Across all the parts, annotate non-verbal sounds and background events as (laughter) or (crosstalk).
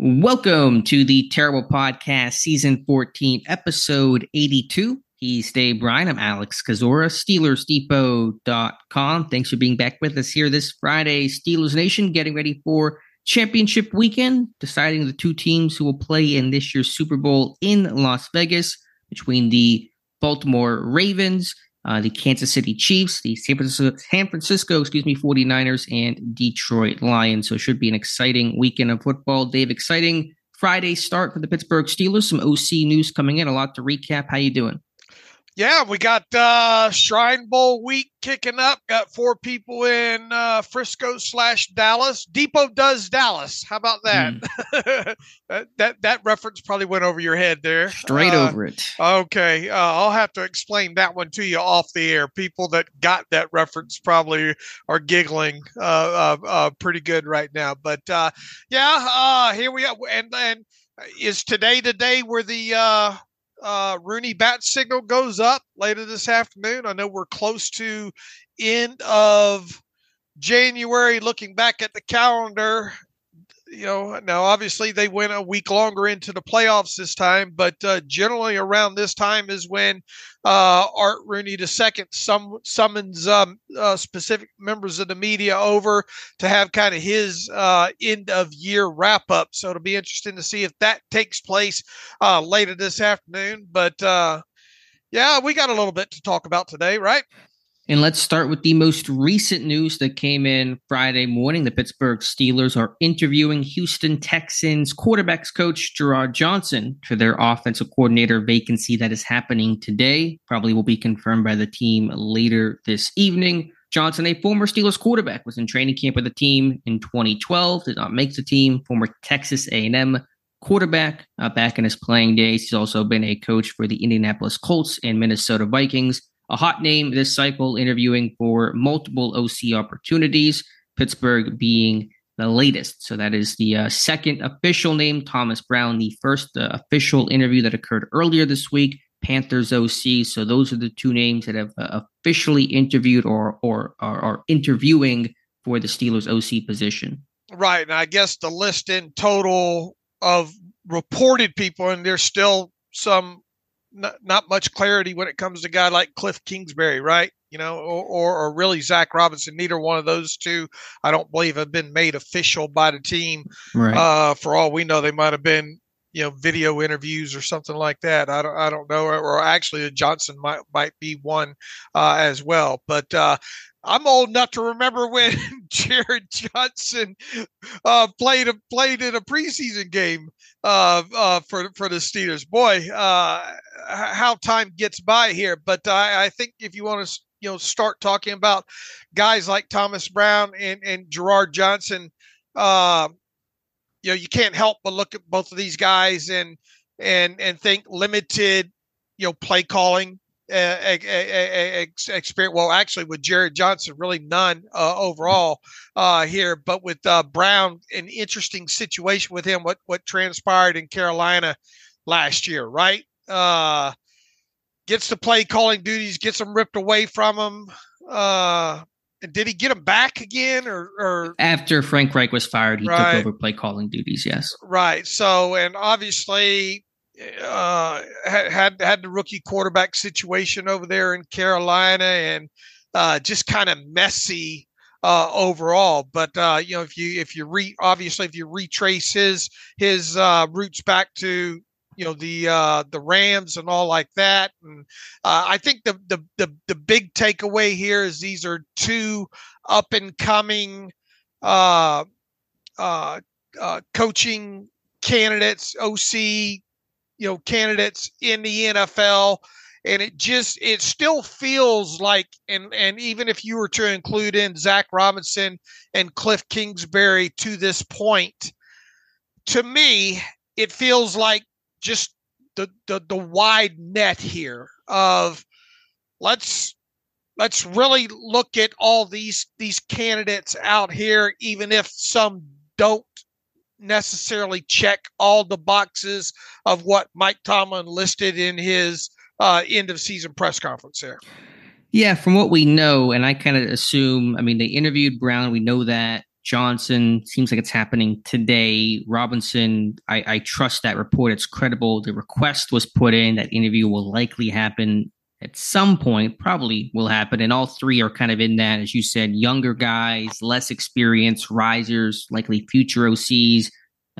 Welcome to the Terrible Podcast, Season 14, Episode 82. He's Dave Bryan. I'm Alex Kozora, SteelersDepot.com. Thanks for being back with us here this Friday. Steelers Nation getting ready for championship weekend, deciding the two teams who will play in this year's Super Bowl in Las Vegas between the Baltimore Ravens uh, the Kansas City Chiefs, the San Francisco, San Francisco, excuse me, 49ers, and Detroit Lions. So it should be an exciting weekend of football. Dave, exciting Friday start for the Pittsburgh Steelers. Some OC news coming in. A lot to recap. How you doing? Yeah, we got uh, Shrine Bowl week kicking up. Got four people in uh, Frisco slash Dallas. Depot does Dallas. How about that? Mm. (laughs) that? that that reference probably went over your head there. Straight uh, over it. Okay, uh, I'll have to explain that one to you off the air. People that got that reference probably are giggling uh, uh, pretty good right now. But yeah, here we are. And and is today the day where the uh, Uh, Rooney bat signal goes up later this afternoon. I know we're close to end of January. Looking back at the calendar, you know, now obviously they went a week longer into the playoffs this time, but uh, generally around this time is when uh, Art Rooney II sum, summons um, uh, specific members of the media over to have kind of his uh, end of year wrap up. So it'll be interesting to see if that takes place uh, later this afternoon. But uh, yeah, we got a little bit to talk about today, right? And let's start with the most recent news that came in Friday morning. The Pittsburgh Steelers are interviewing Houston Texans quarterbacks coach Jerrod Johnson for their offensive coordinator vacancy that is happening today. Probably will be confirmed by the team later this evening. Johnson, a former Steelers quarterback, was in training camp with the team in 2012, did not make the team. Former Texas A&M quarterback uh, back in his playing days. He's also been a coach for the Indianapolis Colts and Minnesota Vikings a hot name this cycle, interviewing for multiple OC opportunities, Pittsburgh being the latest. So that is the uh, second official name, Thomas Brown, the first uh, official interview that occurred earlier this week, Panthers OC. So those are the two names that have uh, officially interviewed or, or, or are interviewing for the Steelers OC position. Right. And I guess the list in total of reported people, and there's still some not, not much clarity when it comes to a guy like Cliff Kingsbury, right? You know, or, or, or really Zac Robinson. Neither one of those two, I don't believe, have been made official by the team. Right. Uh, for all we know, they might have been, you know, video interviews or something like that. I don't, I don't know. Or actually, Johnson might might be one uh, as well. But uh, I'm old enough to remember when (laughs) Jerrod Johnson uh, played a, played in a preseason game uh, uh, for for the Steelers. Boy, uh, how time gets by here. But I, I think if you want to you know start talking about guys like Thomas Brown and and Jerrod Johnson, uh, you know you can't help but look at both of these guys and and and think limited you know play calling experience. Well, actually, with Jerrod Johnson, really none uh, overall uh, here. But with uh, Brown, an interesting situation with him. What what transpired in Carolina last year, right? Uh, gets the play calling duties, gets them ripped away from him. Uh, and did he get him back again, or, or after Frank Reich was fired, he right. took over play calling duties? Yes, right. So, and obviously uh, had had the rookie quarterback situation over there in Carolina, and uh, just kind of messy uh, overall. But uh, you know, if you if you re obviously if you retrace his his uh, roots back to you know the uh, the Rams and all like that, and uh, I think the, the the the big takeaway here is these are two up and coming uh, uh, uh, coaching candidates, OC you know candidates in the NFL and it just it still feels like and and even if you were to include in Zac Robinson and Cliff Kingsbury to this point to me it feels like just the the the wide net here of let's let's really look at all these these candidates out here, even if some don't necessarily check all the boxes of what Mike Tomlin listed in his uh, end of season press conference there. Yeah, from what we know, and I kind of assume, I mean, they interviewed Brown. We know that. Johnson seems like it's happening today. Robinson, I, I trust that report. It's credible. The request was put in. That interview will likely happen at some point probably will happen. And all three are kind of in that, as you said, younger guys, less experienced risers, likely future OCs.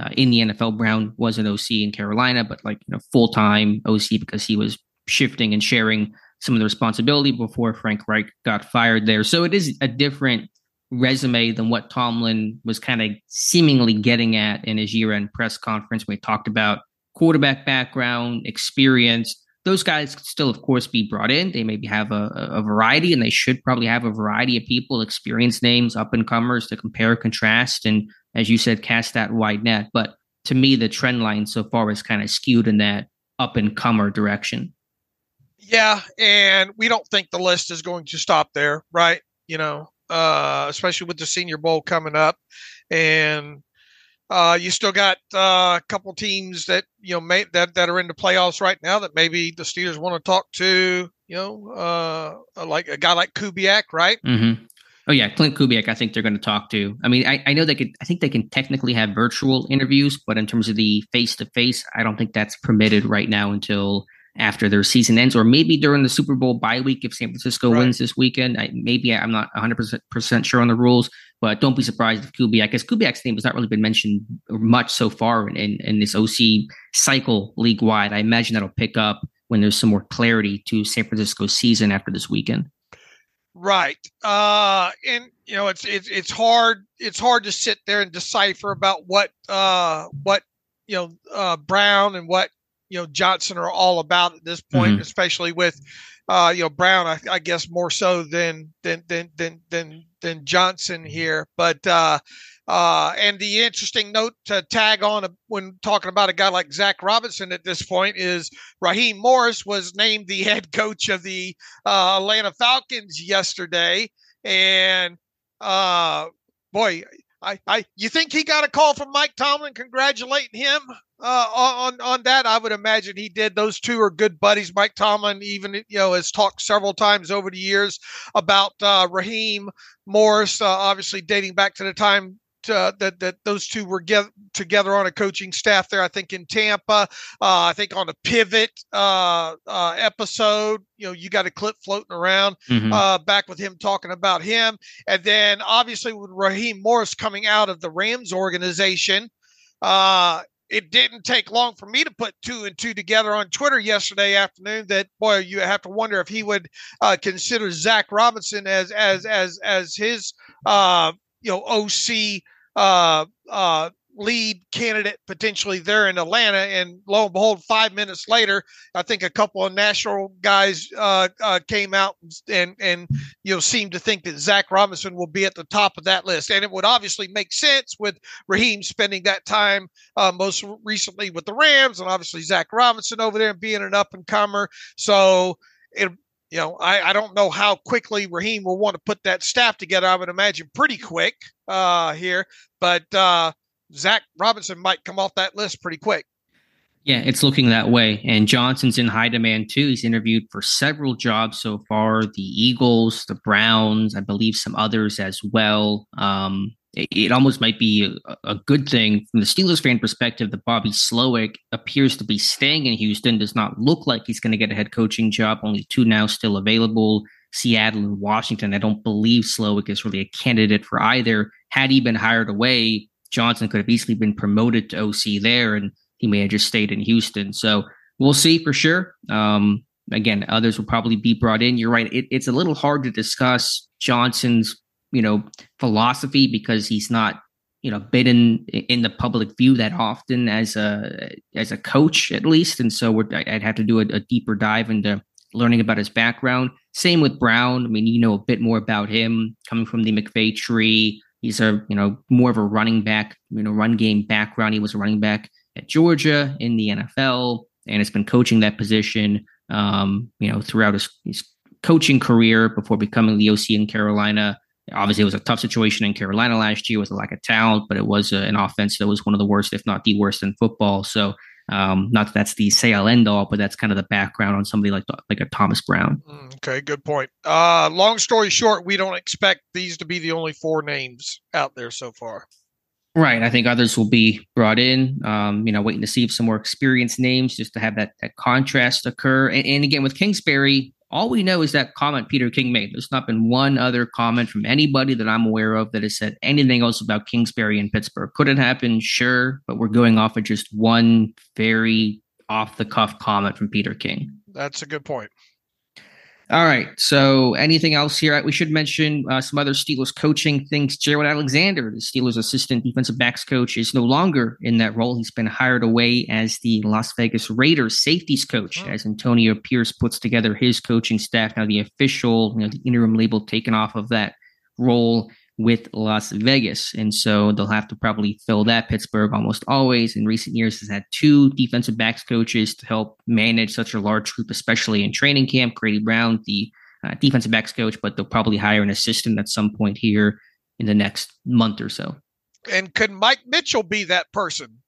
Uh, in the NFL, Brown was an OC in Carolina, but like you know, full time OC because he was shifting and sharing some of the responsibility before Frank Reich got fired there. So it is a different resume than what Tomlin was kind of seemingly getting at in his year end press conference when he talked about quarterback background, experience those guys could still, of course, be brought in. They maybe have a, a variety, and they should probably have a variety of people, experienced names, up and comers to compare, contrast, and as you said, cast that wide net. But to me, the trend line so far is kind of skewed in that up and comer direction. Yeah, and we don't think the list is going to stop there, right? You know, uh, especially with the Senior Bowl coming up, and uh, you still got uh, a couple teams that you know may, that that are in the playoffs right now that maybe the Steelers want to talk to. You know, uh, like a guy like Kubiak, right? Mm-hmm. Oh yeah, Klint Kubiak. I think they're going to talk to. I mean, I, I know they could. I think they can technically have virtual interviews, but in terms of the face to face, I don't think that's permitted right now until after their season ends, or maybe during the Super Bowl bye week if San Francisco right. wins this weekend. I, maybe I'm not 100 percent sure on the rules, but don't be surprised if Kubiak, because Kubiak's name has not really been mentioned much so far in, in, in this OC cycle league wide. I imagine that'll pick up when there's some more clarity to San Francisco's season after this weekend. Right. Uh, and you know, it's it's it's hard it's hard to sit there and decipher about what uh what you know uh Brown and what you know Johnson are all about at this point, mm-hmm. especially with uh, you know Brown. I, I, guess more so than than than than than, than Johnson here, but. Uh, uh, and the interesting note to tag on when talking about a guy like Zac Robinson at this point is Raheem Morris was named the (laughs) head coach of the uh, Atlanta Falcons yesterday, and uh, boy, I, I, you think he got a call from Mike Tomlin congratulating him uh, on on that? I would imagine he did. Those two are good buddies. Mike Tomlin even you know has talked several times over the years about uh, Raheem Morris, uh, obviously dating back to the time uh, that that those two were get, together on a coaching staff there. I think in Tampa. Uh, I think on a pivot uh, uh episode, you know, you got a clip floating around mm-hmm. Uh, back with him talking about him, and then obviously with Raheem Morris coming out of the Rams organization. Uh, it didn't take long for me to put two and two together on Twitter yesterday afternoon. That boy, you have to wonder if he would consider Zac Robinson as as as as his you know OC uh, uh, lead candidate potentially there in Atlanta. And lo and behold, five minutes later, I think a couple of national guys uh, uh, came out and and you know seemed to think that Zac Robinson will be at the top of that list. And it would obviously make sense with Raheem spending that time uh, most recently with the Rams, and obviously Zac Robinson over there being an up and comer. So it you know, I, I don't know how quickly Raheem will want to put that staff together. I would imagine pretty quick uh, here, but uh, Zac Robinson might come off that list pretty quick. Yeah, it's looking that way. And Johnson's in high demand too. He's interviewed for several jobs so far the Eagles, the Browns, I believe some others as well. Um, it almost might be a, good thing from the Steelers fan perspective that Bobby Slowik appears to be staying in Houston. Does not look like he's going to get a head coaching job. Only two now still available: Seattle and Washington. I don't believe Slowik is really a candidate for either. Had he been hired away, Johnson could have easily been promoted to OC there, and he may have just stayed in Houston. So we'll see for sure. Um, again, others will probably be brought in. You're right; it, it's a little hard to discuss Johnson's you know philosophy because he's not you know been in in the public view that often as a as a coach at least. And so i'd have to do a, a, deeper dive into learning about his background. Same with brown. I mean you know a bit more about him coming from the mcvay tree. He's a you know more of a running back you know run game background. He was a running back at georgia in the nfl and has been coaching that position, um, you know, throughout his, his coaching career before becoming the OC in Carolina. Obviously, it was a tough situation in Carolina last year with a lack of talent, but it was a, an offense that was one of the worst, if not the worst, in football. So, um, not that that's the say all end all, but that's kind of the background on somebody like like a Thomas Brown. Mm, okay, good point. Uh, long story short, we don't expect these to be the only four names out there so far. Right. I think others will be brought in. Um, you know, waiting to see if some more experienced names just to have that that contrast occur. And, and again, with Kingsbury, all we know is that comment Peter King made. There's not been one other comment from anybody that I'm aware of that has said anything else about Kingsbury in Pittsburgh. Could it happen? Sure, but we're going off of just one very off the cuff comment from Peter King. That's a good point. All right. So, anything else here? We should mention uh, some other Steelers coaching things. Gerald Alexander, the Steelers' assistant defensive backs coach, is no longer in that role. He's been hired away as the Las Vegas Raiders safeties coach, oh. as Antonio Pierce puts together his coaching staff. Now, the official, you know, the interim label taken off of that role with Las Vegas. And so they'll have to probably fill that. Pittsburgh almost always in recent years has had two defensive backs coaches to help manage such a large group, especially in training camp. Grady Brown, the uh, defensive backs coach, but they'll probably hire an assistant at some point here in the next month or so. And could Mike Mitchell be that person?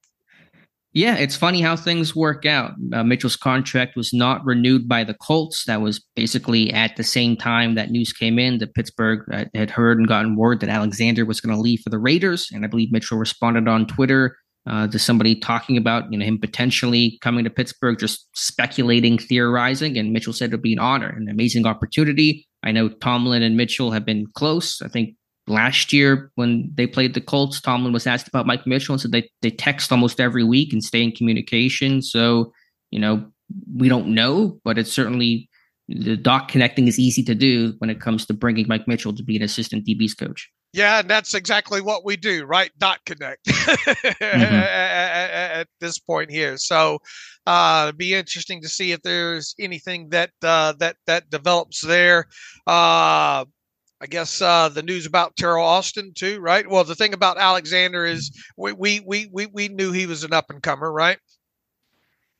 Yeah, it's funny how things work out. Uh, Mitchell's contract was not renewed by the Colts. That was basically at the same time that news came in that Pittsburgh uh, had heard and gotten word that Alexander was going to leave for the Raiders. And I believe Mitchell responded on Twitter uh, to somebody talking about you know him potentially coming to Pittsburgh, just speculating, theorizing. And Mitchell said it would be an honor, an amazing opportunity. I know Tomlin and Mitchell have been close. I think last year when they played the Colts, Tomlin was asked about Mike Mitchell and said they, they text almost every week and stay in communication. So, you know, we don't know, but it's certainly the dot connecting is easy to do when it comes to bringing Mike Mitchell to be an assistant DB's coach. Yeah, and that's exactly what we do, right? Dot connect mm-hmm. (laughs) at, this point here. So, uh, it'd be interesting to see if there's anything that uh, that that develops there. Uh, I guess uh, the news about Teryl Austin too, right? Well, the thing about Alexander is we we we we, we knew he was an up and comer, right?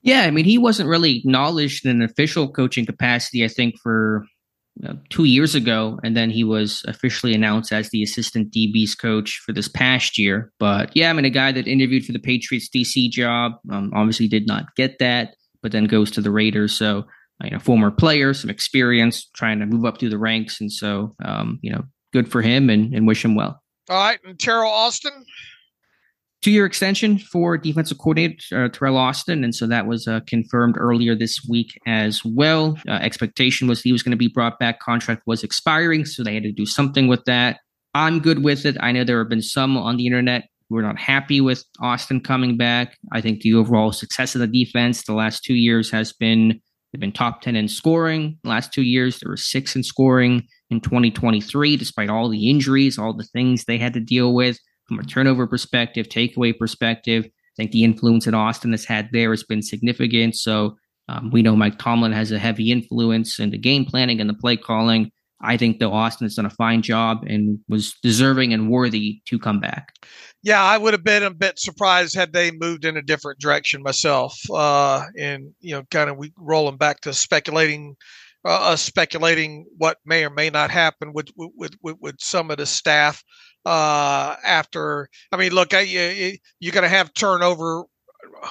Yeah, I mean, he wasn't really acknowledged in an official coaching capacity. I think for you know, two years ago, and then he was officially announced as the assistant DB's coach for this past year. But yeah, I mean, a guy that interviewed for the Patriots DC job, um, obviously did not get that, but then goes to the Raiders. So you know, former player, some experience, trying to move up through the ranks, and so um, you know, good for him, and, and wish him well. All right, and Teryl Austin. Two-year extension for defensive coordinator uh, Teryl Austin, and so that was uh, confirmed earlier this week as well. Uh, expectation was he was going to be brought back. Contract was expiring, so they had to do something with that. I'm good with it. I know there have been some on the internet who are not happy with Austin coming back. I think the overall success of the defense the last two years has been They've been top 10 in scoring the last two years. They were six in scoring in 2023, despite all the injuries, all the things they had to deal with from a turnover perspective, takeaway perspective. I think the influence that Austin has had there has been significant. So um, we know Mike Tomlin has a heavy influence in the game planning and the play calling. I think though Austin has done a fine job and was deserving and worthy to come back. Yeah, I would have been a bit surprised had they moved in a different direction myself. Uh, and you know, kind of we rolling back to speculating, uh, speculating what may or may not happen with with with, with some of the staff uh, after. I mean, look, you, you're going to have turnover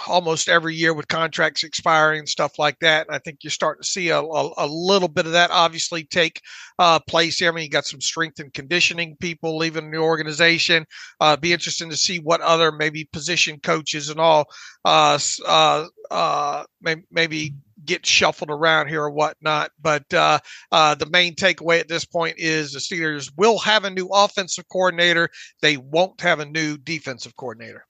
almost every year with contracts expiring and stuff like that. And I think you're starting to see a, a, a little bit of that obviously take uh, place here. I mean, you got some strength and conditioning people leaving the organization. Uh, be interesting to see what other maybe position coaches and all uh, uh, uh, may, maybe get shuffled around here or whatnot. But uh, uh, the main takeaway at this point is the Steelers will have a new offensive coordinator. They won't have a new defensive coordinator.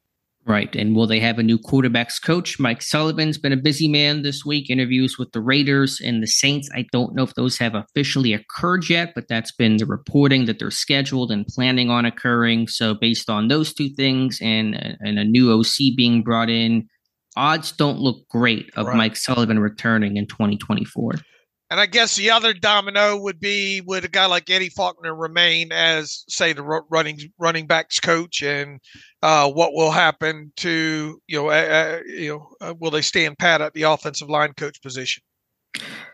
Right. And will they have a new quarterbacks coach? Mike Sullivan's been a busy man this week, interviews with the Raiders and the Saints. I don't know if those have officially occurred yet, but that's been the reporting that they're scheduled and planning on occurring. So, based on those two things and, and a new OC being brought in, odds don't look great of right. Mike Sullivan returning in 2024. And I guess the other domino would be would a guy like Eddie Faulkner remain as, say, the running running backs coach, and uh, what will happen to you know uh, you know uh, will they stand pat at the offensive line coach position?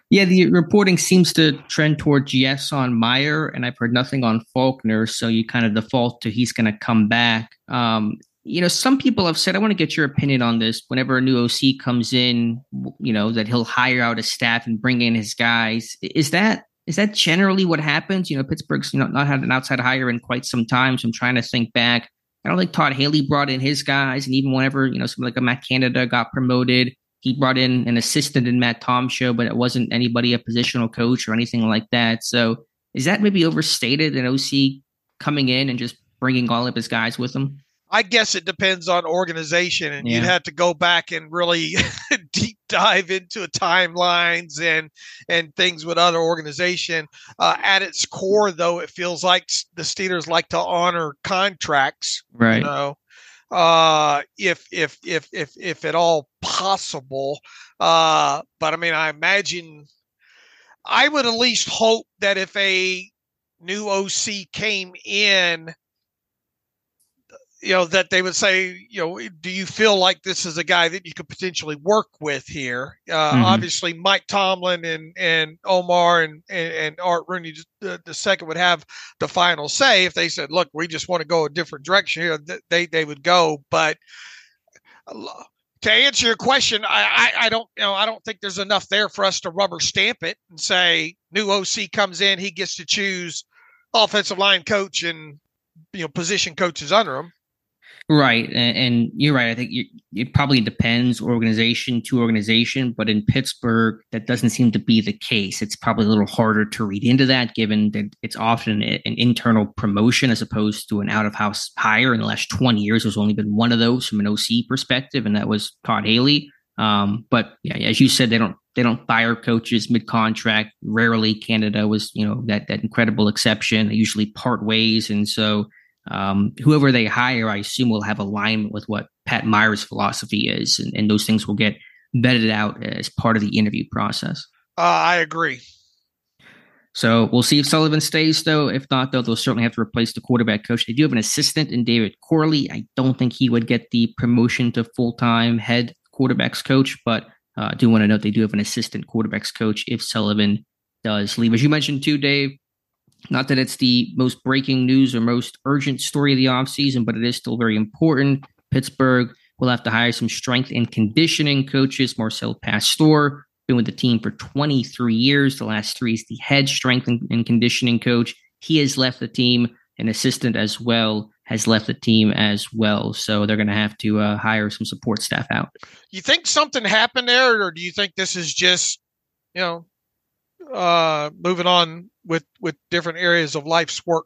Yeah, the reporting seems to trend towards yes on Meyer, and I've heard nothing on Faulkner. So you kind of default to he's going to come back. Um, you know, some people have said, I want to get your opinion on this. Whenever a new OC comes in, you know, that he'll hire out his staff and bring in his guys. Is that is that generally what happens? You know, Pittsburgh's you know not had an outside hire in quite some time. So I'm trying to think back. I don't think Todd Haley brought in his guys, and even whenever you know something like a Matt Canada got promoted, he brought in an assistant in Matt Tom show, but it wasn't anybody a positional coach or anything like that. So is that maybe overstated? An OC coming in and just bringing all of his guys with him? I guess it depends on organization, and yeah. you'd have to go back and really (laughs) deep dive into timelines and and things with other organization. Uh, at its core, though, it feels like the Steelers like to honor contracts, right? You know, uh, if if if if if at all possible. Uh, but I mean, I imagine I would at least hope that if a new OC came in you know that they would say you know do you feel like this is a guy that you could potentially work with here? Uh, mm-hmm. obviously mike tomlin and and omar and and, and art rooney the, the, second would have the final say if they said look we just want to go a different direction here they they would go. But to answer your question I, I i don't you know i don't think there's enough there for us to rubber stamp it and say new oc comes in he gets to choose offensive line coach and you know position coaches under him Right, and, and, you're right. I think you, it probably depends organization to organization, but in Pittsburgh, that doesn't seem to be the case. It's probably a little harder to read into that, given that it's often an internal promotion as opposed to an out of house hire. In the last 20 years, there's only been one of those from an OC perspective, and that was Todd Haley. Um, but yeah, as you said, they don't they don't fire coaches mid contract. Rarely, Canada was you know that that incredible exception. They usually part ways, and so um, whoever they hire, I assume, will have alignment with what Pat Meyer's philosophy is, and, and those things will get vetted out as part of the interview process. Uh, I agree. So we'll see if Sullivan stays, though. If not, though, they'll certainly have to replace the quarterback coach. They do have an assistant in David Corley. I don't think he would get the promotion to full time head quarterbacks coach, but uh, I do want to note they do have an assistant quarterbacks coach if Sullivan does leave. As you mentioned, too, Dave, not that it's the most breaking news or most urgent story of the offseason, but it is still very important. Pittsburgh will have to hire some strength and conditioning coaches. Marcel Pastoor, been with the team for 23 years. The last three is the head strength and, conditioning coach. He has left the team. An assistant as well has left the team as well. So they're going to have to uh, hire some support staff out. You think something happened there, or do you think this is just, you know, uh, moving on with with different areas of life's work?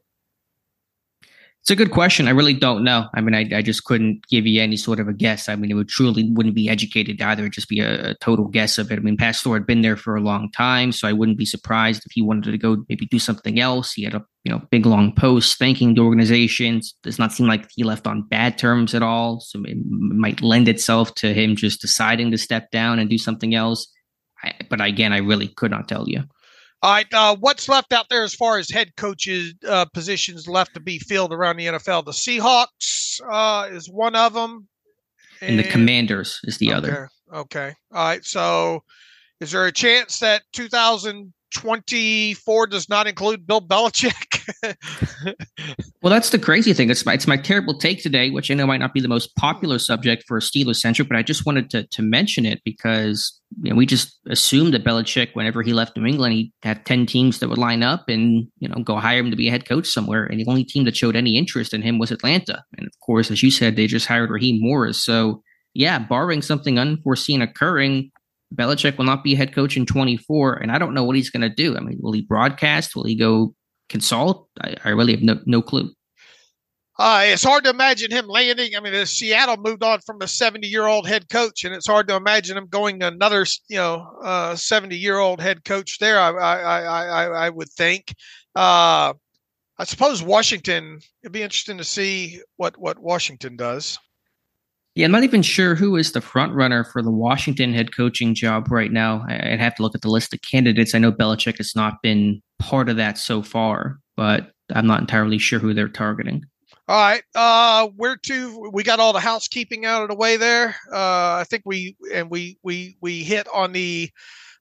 It's a good question. I really don't know. I mean, I, I just couldn't give you any sort of a guess. I mean, it would truly wouldn't be educated either. It'd just be a, a, total guess of it. I mean, Pastoor had been there for a long time, so I wouldn't be surprised if he wanted to go maybe do something else. He had a you know big long post thanking the organizations. Does not seem like he left on bad terms at all. So it might lend itself to him just deciding to step down and do something else. I, but again, I really could not tell you. All right, uh, what's left out there as far as head coaches uh, positions left to be filled around the NFL? The Seahawks uh, is one of them, and, and, the Commanders is the okay, other. Okay, all right. So, is there a chance that 2000 24 does not include Bill Belichick. (laughs) well, that's the crazy thing. It's my, it's my terrible take today, which I know might not be the most popular subject for a Steelers centric, but I just wanted to, to mention it because you know, we just assumed that Belichick, whenever he left New England, he'd have 10 teams that would line up and, you know, go hire him to be a head coach somewhere. And the only team that showed any interest in him was Atlanta. And of course, as you said, they just hired Raheem Morris. So, yeah, barring something unforeseen occurring, Belichick will not be head coach in 24, and I don't know what he's going to do. I mean, will he broadcast? Will he go consult? I, I really have no, no clue. Uh, it's hard to imagine him landing. I mean, Seattle moved on from a 70 year old head coach, and it's hard to imagine him going to another, you know, 70 uh, year old head coach there. I, I, I, I would think. Uh, I suppose Washington. It'd be interesting to see what what Washington does. Yeah, I'm not even sure who is the front runner for the Washington head coaching job right now. I'd have to look at the list of candidates. I know Belichick has not been part of that so far, but I'm not entirely sure who they're targeting. All right, uh, where to? We got all the housekeeping out of the way there. Uh, I think we and we we we hit on the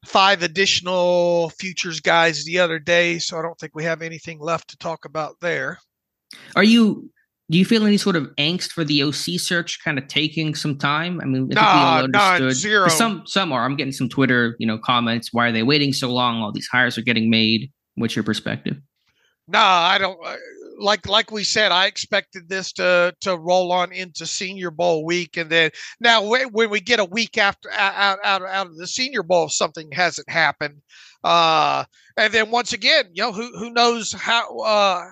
five additional futures guys the other day, so I don't think we have anything left to talk about there. Are you do you feel any sort of angst for the OC search kind of taking some time? I mean, I nah, nah, zero. Some some are. I'm getting some Twitter, you know, comments. Why are they waiting so long? All these hires are getting made. What's your perspective? No, nah, I don't. Uh, like like we said, I expected this to to roll on into Senior Bowl week, and then now when we get a week after out out out of the Senior Bowl, something hasn't happened. Uh, and then once again, you know, who who knows how uh,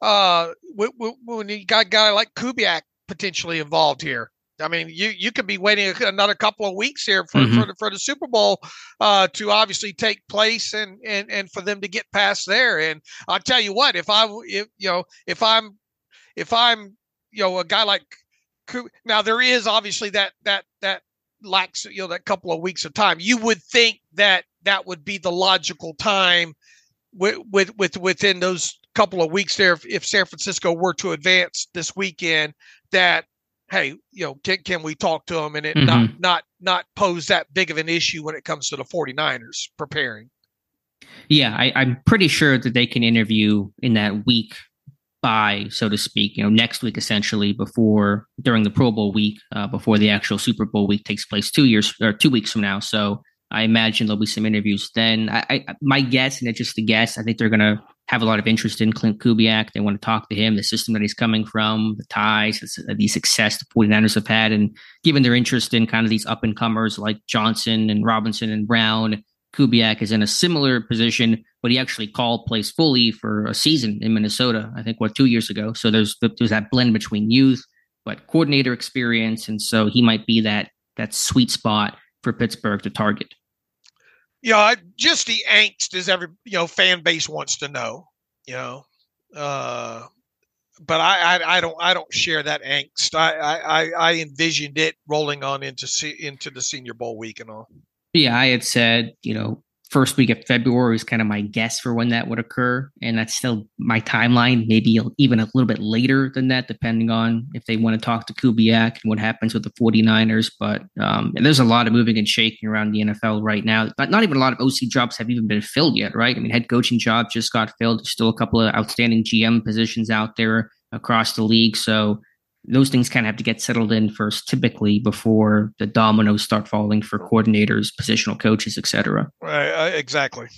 uh, when you got a guy like Kubiak potentially involved here. I mean, you you could be waiting another couple of weeks here for mm-hmm. for, the, for the Super Bowl uh, to obviously take place and and and for them to get past there. And I'll tell you what, if I if you know if I'm if I'm you know a guy like now there is obviously that that that lacks you know that couple of weeks of time. You would think that that would be the logical time with with, with within those couple of weeks there if, if San Francisco were to advance this weekend that hey you know can, can we talk to them and it mm-hmm. not not not pose that big of an issue when it comes to the 49ers preparing? Yeah I, i'm pretty sure that they can interview in that week by so to speak you know next week essentially before during the pro bowl week uh, before the actual super bowl week takes place two years or two weeks from now. So i imagine there'll be some interviews then. I, I my guess and it's just a guess i think they're going to have a lot of interest in Klint Kubiak. They want to talk to him, the system that he's coming from, the ties, the success the 49ers have had. And given their interest in kind of these up and comers like Johnson and Robinson and Brown, Kubiak is in a similar position, but he actually called plays fully for a season in Minnesota, I think, what, two years ago. So there's, there's that blend between youth, but coordinator experience. And so he might be that, that sweet spot for Pittsburgh to target you know, just the angst as every you know fan base wants to know. You know, uh, but I, I, I don't I don't share that angst. I, I I envisioned it rolling on into into the Senior Bowl week and all. Yeah, I had said you know first week of February is kind of my guess for when that would occur. And that's still my timeline, maybe even a little bit later than that, depending on if they want to talk to Kubiak and what happens with the 49ers. But um, there's a lot of moving and shaking around the NFL right now. Not, not even a lot of OC jobs have even been filled yet, right? I mean, head coaching job just got filled. There's still a couple of outstanding GM positions out there across the league. So those things kind of have to get settled in first, typically before the dominoes start falling for coordinators, positional coaches, etc. Right, uh, exactly.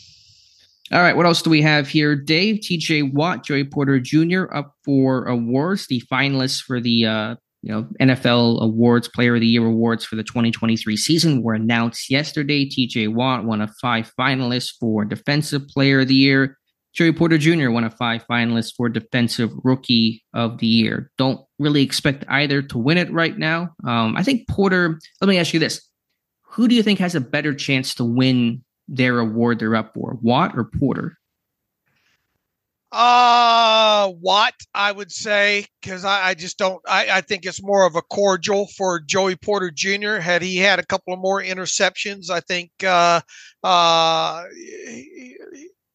All right, what else do we have here? Dave, TJ Watt, Joey Porter Jr. up for awards. The finalists for the uh, you know NFL awards, Player of the Year awards for the 2023 season were announced yesterday. TJ Watt, one of five finalists for Defensive Player of the Year. Joey Porter Jr., one of five finalists for Defensive Rookie of the Year. Don't really expect either to win it right now. Um, I think Porter, let me ask you this. Who do you think has a better chance to win their award they're up for, Watt or Porter? Uh, Watt, I would say, because I, I, just don't. I, I think it's more of a cordial for Joey Porter Jr. Had he had a couple of more interceptions, I think uh, uh,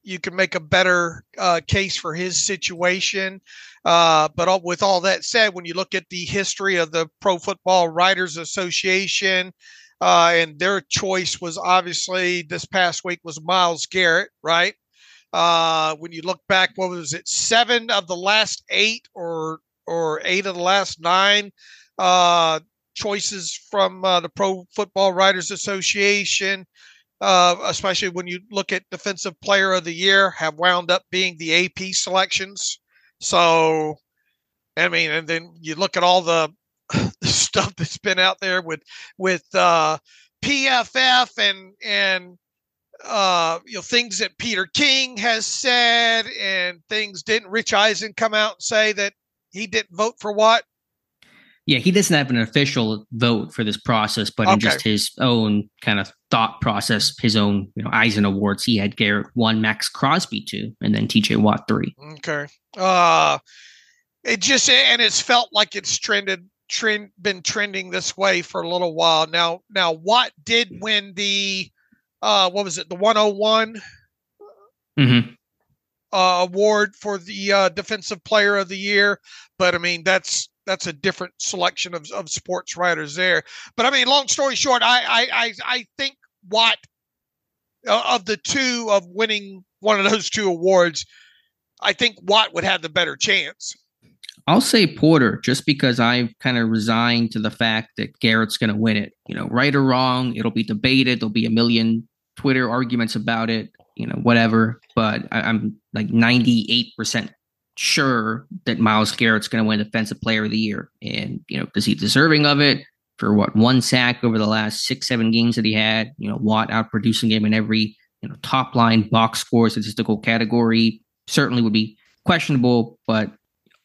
you can make a better uh, case for his situation. Uh, but all, with all that said, when you look at the history of the Pro Football Writers Association, uh, and their choice was obviously this past week was Myles Garrett, right? Uh, when you look back, what was it? Seven of the last eight, or or eight of the last nine uh, choices from uh, the Pro Football Writers Association uh, especially when you look at defensive player of the year, have wound up being the AP selections. So, I mean, and then you look at all the, (laughs) the stuff that's been out there with with uh, PFF and and uh, you know things that Peter King has said and things didn't Rich Eisen come out and say that he didn't vote for what yeah, he doesn't have an official vote for this process, but okay. in just his own kind of thought process, his own you know Eisen awards, he had Garrett one, Maxx Crosby two, and then T.J. Watt three. Okay. Uh it just and it's felt like it's trended trend been trending this way for a little while now. Now Watt did win the uh, what was it the 101 Mm-hmm. uh, award for the uh, defensive player of the year, but I mean that's that's a different selection of, of sports writers there. But I mean, long story short, I I I, I think Watt uh, of the two of winning one of those two awards, I think Watt would have the better chance. I'll say Porter just because I've kind of resigned to the fact that Garrett's going to win it. You know, right or wrong, it'll be debated. There'll be a million Twitter arguments about it. You know, whatever. But I, I'm like 98% sure that Myles Garrett's going to win Defensive Player of the Year. And, you know, is he deserving of it for what one sack over the last six, seven games that he had? You know, Watt outproducing him in every, you know, top line box score statistical category certainly would be questionable, but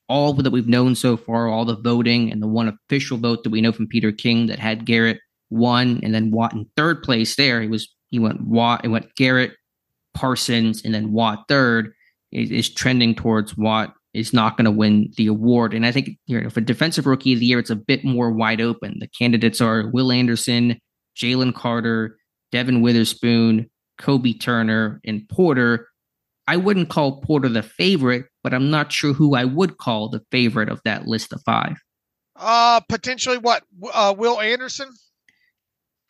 all that we've known so far, all the voting and the one official vote that we know from Peter King that had Garrett one and then Watt in third place there. He was he went Watt, it went Garrett, Parsons, and then Watt third is, is trending towards what is not going to win the award. And I think you know, for defensive rookie of the year, it's a bit more wide open. The candidates are Will Anderson, Jalen Carter, Devon Witherspoon, Kobie Turner, and Porter. I wouldn't call Porter the favorite, but I'm not sure who I would call the favorite of that list of five. Uh potentially what? Uh, Will Anderson.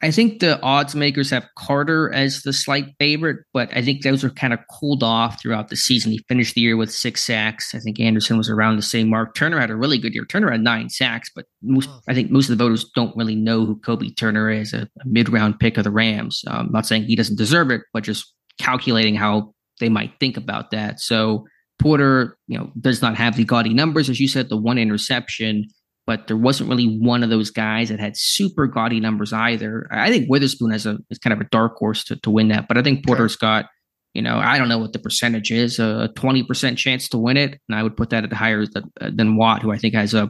I think the odds makers have Carter as the slight favorite, but I think those are kind of cooled off throughout the season. He finished the year with six sacks. I think Anderson was around the same mark. Turner had a really good year. Turner had nine sacks, but most, I think most of the voters don't really know who Kobie Turner is, a, a mid round pick of the Rams. Um, I'm not saying he doesn't deserve it, but just calculating how they might think about that. So Porter, you know, does not have the gaudy numbers, as you said, the one interception but there wasn't really one of those guys that had super gaudy numbers either. I think Witherspoon has a is kind of a dark horse to, to win that, but I think Porter's got, you know, I don't know what the percentage is, a twenty percent chance to win it, and I would put that at higher than, than Watt, who I think has a,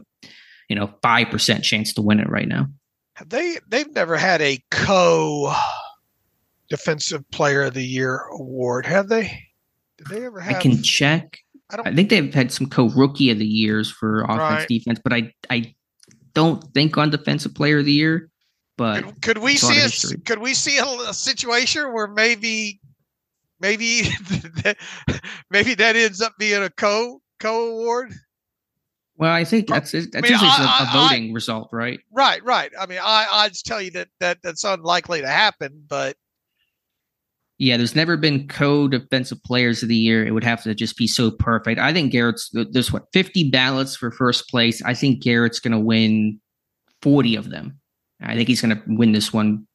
you know, five percent chance to win it right now. They they've never had a co defensive player of the year award, have they? Did they ever have? I can check. I, I think they've had some co rookie of the years for offense right. defense, but I I don't think on defensive player of the year. But could, could we see a, could we see a, a, situation where maybe maybe (laughs) maybe that ends up being a co co award? Well, I think that's that's I mean, usually I, a, voting I, result, right? Right, right. I mean, I I'd tell you that that that's unlikely to happen, but yeah, there's never been co-defensive players of the year. It would have to just be so perfect. I think Garrett's there's what 50 ballots for first place. I think Garrett's going to win 40 of them. I think he's going to win this one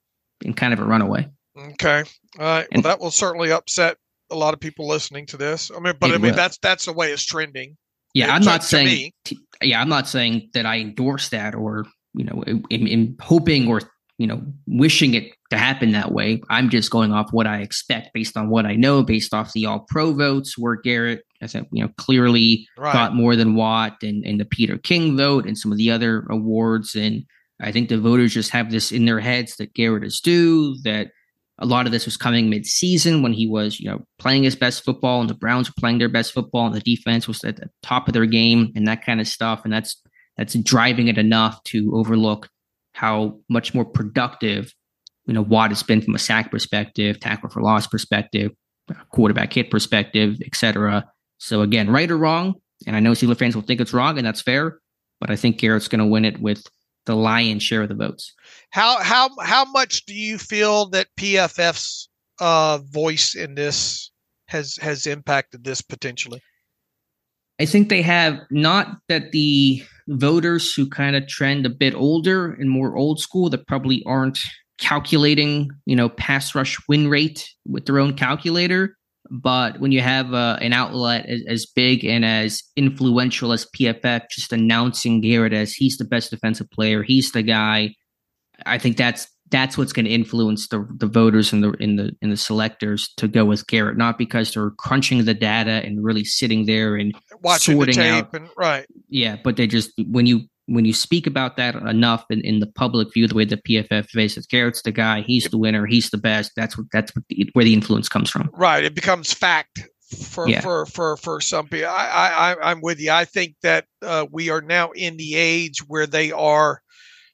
in kind of a runaway. Okay, all right. And, well, that will certainly upset a lot of people listening to this. I mean, but I mean will. that's that's the way it's trending. Yeah, I'm not saying. yeah, I'm not saying that I endorse that or you know, in, in hoping or you know, wishing it to happen that way. I'm just going off what I expect based on what I know, based off the all pro votes where Garrett, as I said, you know, clearly right. got more than Watt and, and the Peter King vote and some of the other awards. And I think the voters just have this in their heads that Garrett is due, that a lot of this was coming mid-season when he was, you know, playing his best football and the Browns were playing their best football and the defense was at the top of their game and that kind of stuff. And that's that's driving it enough to overlook how much more productive, you know, Watt has been from a sack perspective, tackle for loss perspective, quarterback hit perspective, etc. So again, right or wrong, and I know Steeler fans will think it's wrong, and that's fair, but I think Garrett's going to win it with the lion's share of the votes. How how how much do you feel that PFF's uh, voice in this has has impacted this potentially? I think they have not that the voters who kind of trend a bit older and more old school that probably aren't calculating, you know, pass rush win rate with their own calculator. But when you have uh, an outlet as, as, big and as influential as PFF, just announcing Garrett as he's the best defensive player, he's the guy. I think that's that's what's going to influence the the voters and the in the in the selectors to go with Garrett, not because they're crunching the data and really sitting there and watching sorting the tape out. And, right. Yeah, but they just when you when you speak about that enough in, in the public view, the way the PFF faces Garrett's the guy, he's the winner, he's the best. That's what that's what the, where the influence comes from. Right. It becomes fact for yeah. for for for some people. I, I I'm with you. I think that uh, we are now in the age where they are,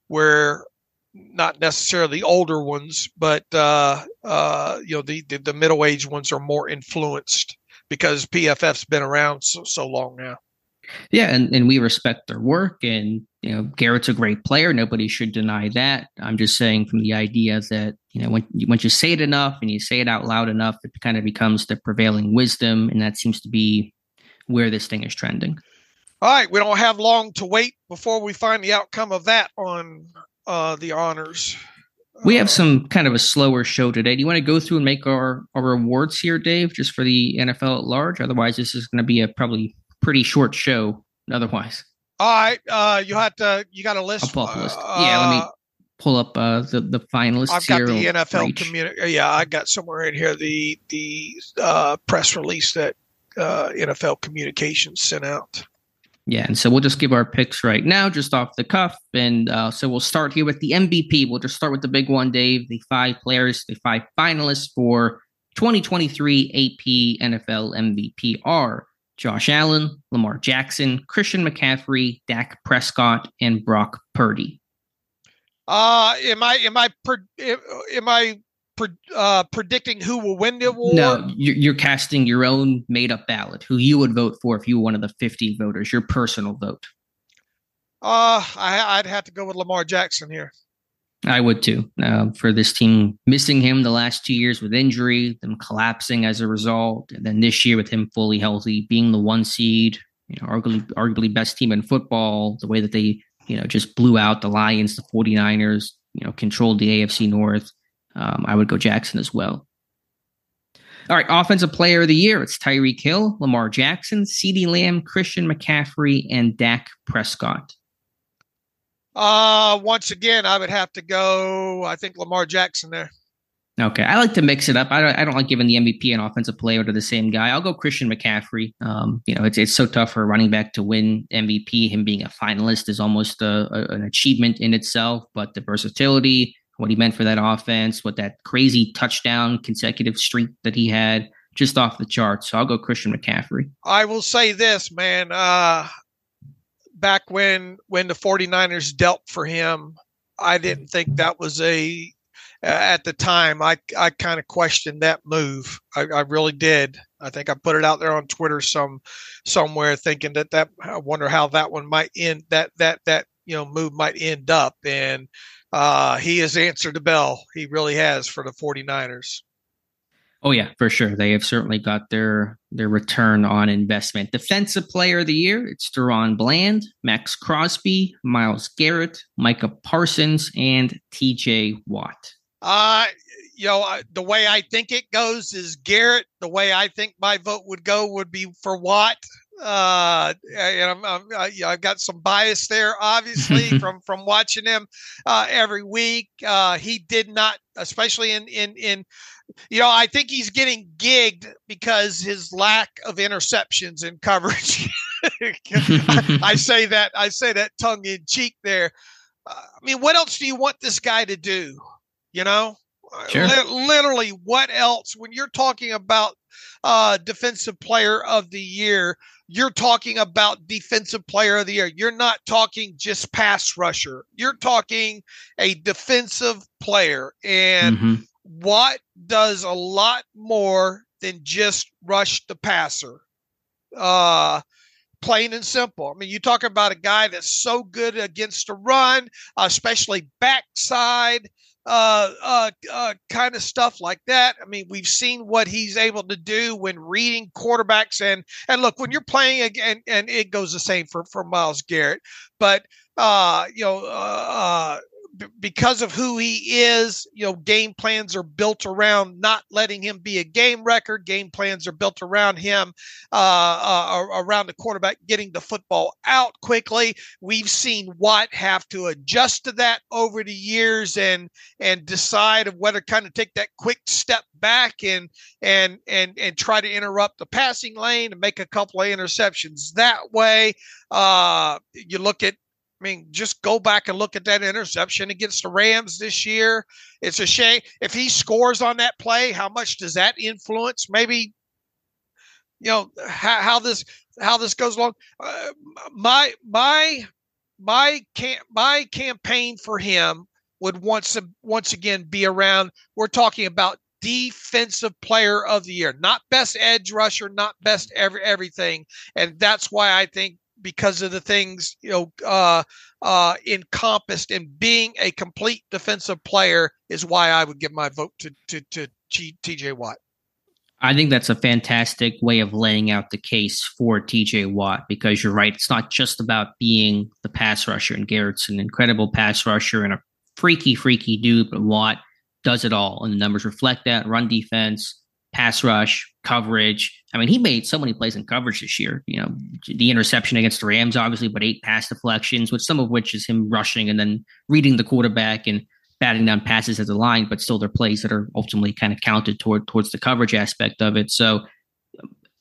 where not necessarily older ones, but uh, uh, you know the, the, the middle aged ones are more influenced because PFF's been around so, so long now. Yeah, and, and we respect their work, and you know Garrett's a great player. Nobody should deny that. I'm just saying from the idea that you know when once you say it enough and you say it out loud enough, it kind of becomes the prevailing wisdom, and that seems to be where this thing is trending. All right, we don't have long to wait before we find the outcome of that on uh, the honors. We have uh, some kind of a slower show today. Do you want to go through and make our, our awards here, Dave, just for the NFL at large? Otherwise, this is going to be a probably pretty short show. Otherwise, all right. Uh, you have to. You got a list. I'll pull up a list. Uh, yeah, let me pull up uh, the the finalists. I've got the NFL community. Yeah, I got somewhere in here the the uh, press release that uh, NFL Communications sent out. Yeah, and so we'll just give our picks right now, just off the cuff. And uh, so we'll start here with the MVP. We'll just start with the big one, Dave. The five players, the five finalists for 2023 AP NFL MVP are Josh Allen, Lamar Jackson, Christian McCaffrey, Dak Prescott, and Brock Purdy. Uh, am I am I am I uh, predicting who will win the award? No, you're, you're, casting your own made up ballot. Who you would vote for if you were one of the 50 voters? Your personal vote. Uh, I, would have to go with Lamar Jackson here. I would too. Uh, for this team missing him the last two years with injury, them collapsing as a result, and then this year with him fully healthy, being the one seed, you know, arguably, arguably best team in football, the way that they, you know, just blew out the Lions, the 49ers, you know, controlled the AFC North. Um, I would go Jackson as well. All right, offensive player of the year. It's Tyreek Hill, Lamar Jackson, CeeDee Lamb, Christian McCaffrey, and Dak Prescott. Uh, once again, I would have to go. I think Lamar Jackson there. Okay, I like to mix it up. I don't. I don't like giving the MVP and offensive player to the same guy. I'll go Christian McCaffrey. Um, you know, it's it's so tough for a running back to win MVP. Him being a finalist is almost a, a, an achievement in itself. But the versatility, what he meant for that offense, what that crazy touchdown consecutive streak that he had, just off the charts. So I'll go Christian McCaffrey. I will say this, man. Uh, back when when the 49ers dealt for him, I didn't think that was a at the time I I kind of questioned that move. I, I, really did. I think I put it out there on Twitter some somewhere thinking that that I wonder how that one might end that that that you know move might end up and uh, he has answered the bell. He really has for the 49ers. Oh yeah, for sure. They have certainly got their their return on investment. Defensive player of the year, it's DaRon Bland, Maxx Crosby, Myles Garrett, Micah Parsons, and TJ Watt. Uh you know, the way I think it goes is Garrett. The way I think my vote would go would be for Watt uh, and I'm, I'm I, have got some bias there, obviously, (laughs) from from watching him uh, every week. Uh, he did not, especially in in in, you know, I think he's getting gigged because his lack of interceptions and coverage. I, (laughs) I, say that I say that tongue in cheek there. Uh, I mean, what else do you want this guy to do? You know, Sure. literally, what else? When you're talking about uh, defensive player of the year, you're talking about defensive player of the year. You're not talking just pass rusher. You're talking a defensive player. And mm-hmm. Watt does a lot more than just rush the passer. Uh, plain and simple. I mean, you talk about a guy that's so good against the run, especially backside uh, uh, uh, kind of stuff like that. I mean, we've seen what he's able to do when reading quarterbacks, and and look when you're playing again, and it goes the same for for Myles Garrett. But uh, you know, because of who he is, you know, game plans are built around not letting him be a game record. Game plans are built around him, uh, uh, around the quarterback getting the football out quickly. We've seen Watt have to adjust to that over the years and and decide of whether kind of take that quick step back and and and and try to interrupt the passing lane and make a couple of interceptions that way. Uh, you look at I mean, just go back and look at that interception against the Rams this year. It's a shame if he scores on that play. How much does that influence? Maybe you know how, how this how this goes along. Uh, my my my can my campaign for him would once once again be around. We're talking about defensive player of the year, not best edge rusher, not best every everything, and that's why I think because of the things you know uh, uh, encompassed in being a complete defensive player is why I would give my vote to to to T.J. Watt. I think that's a fantastic way of laying out the case for TJ Watt because you're right. It's not just about being the pass rusher, and Garrett's an incredible pass rusher and a freaky, freaky dude, but Watt does it all. And the numbers reflect that run defense, pass rush, coverage. I mean, he made so many plays in coverage this year. You know, the interception against the Rams, obviously, but eight pass deflections, which some of which is him rushing and then reading the quarterback and batting down passes at the line, but still they're plays that are ultimately kind of counted toward towards the coverage aspect of it. So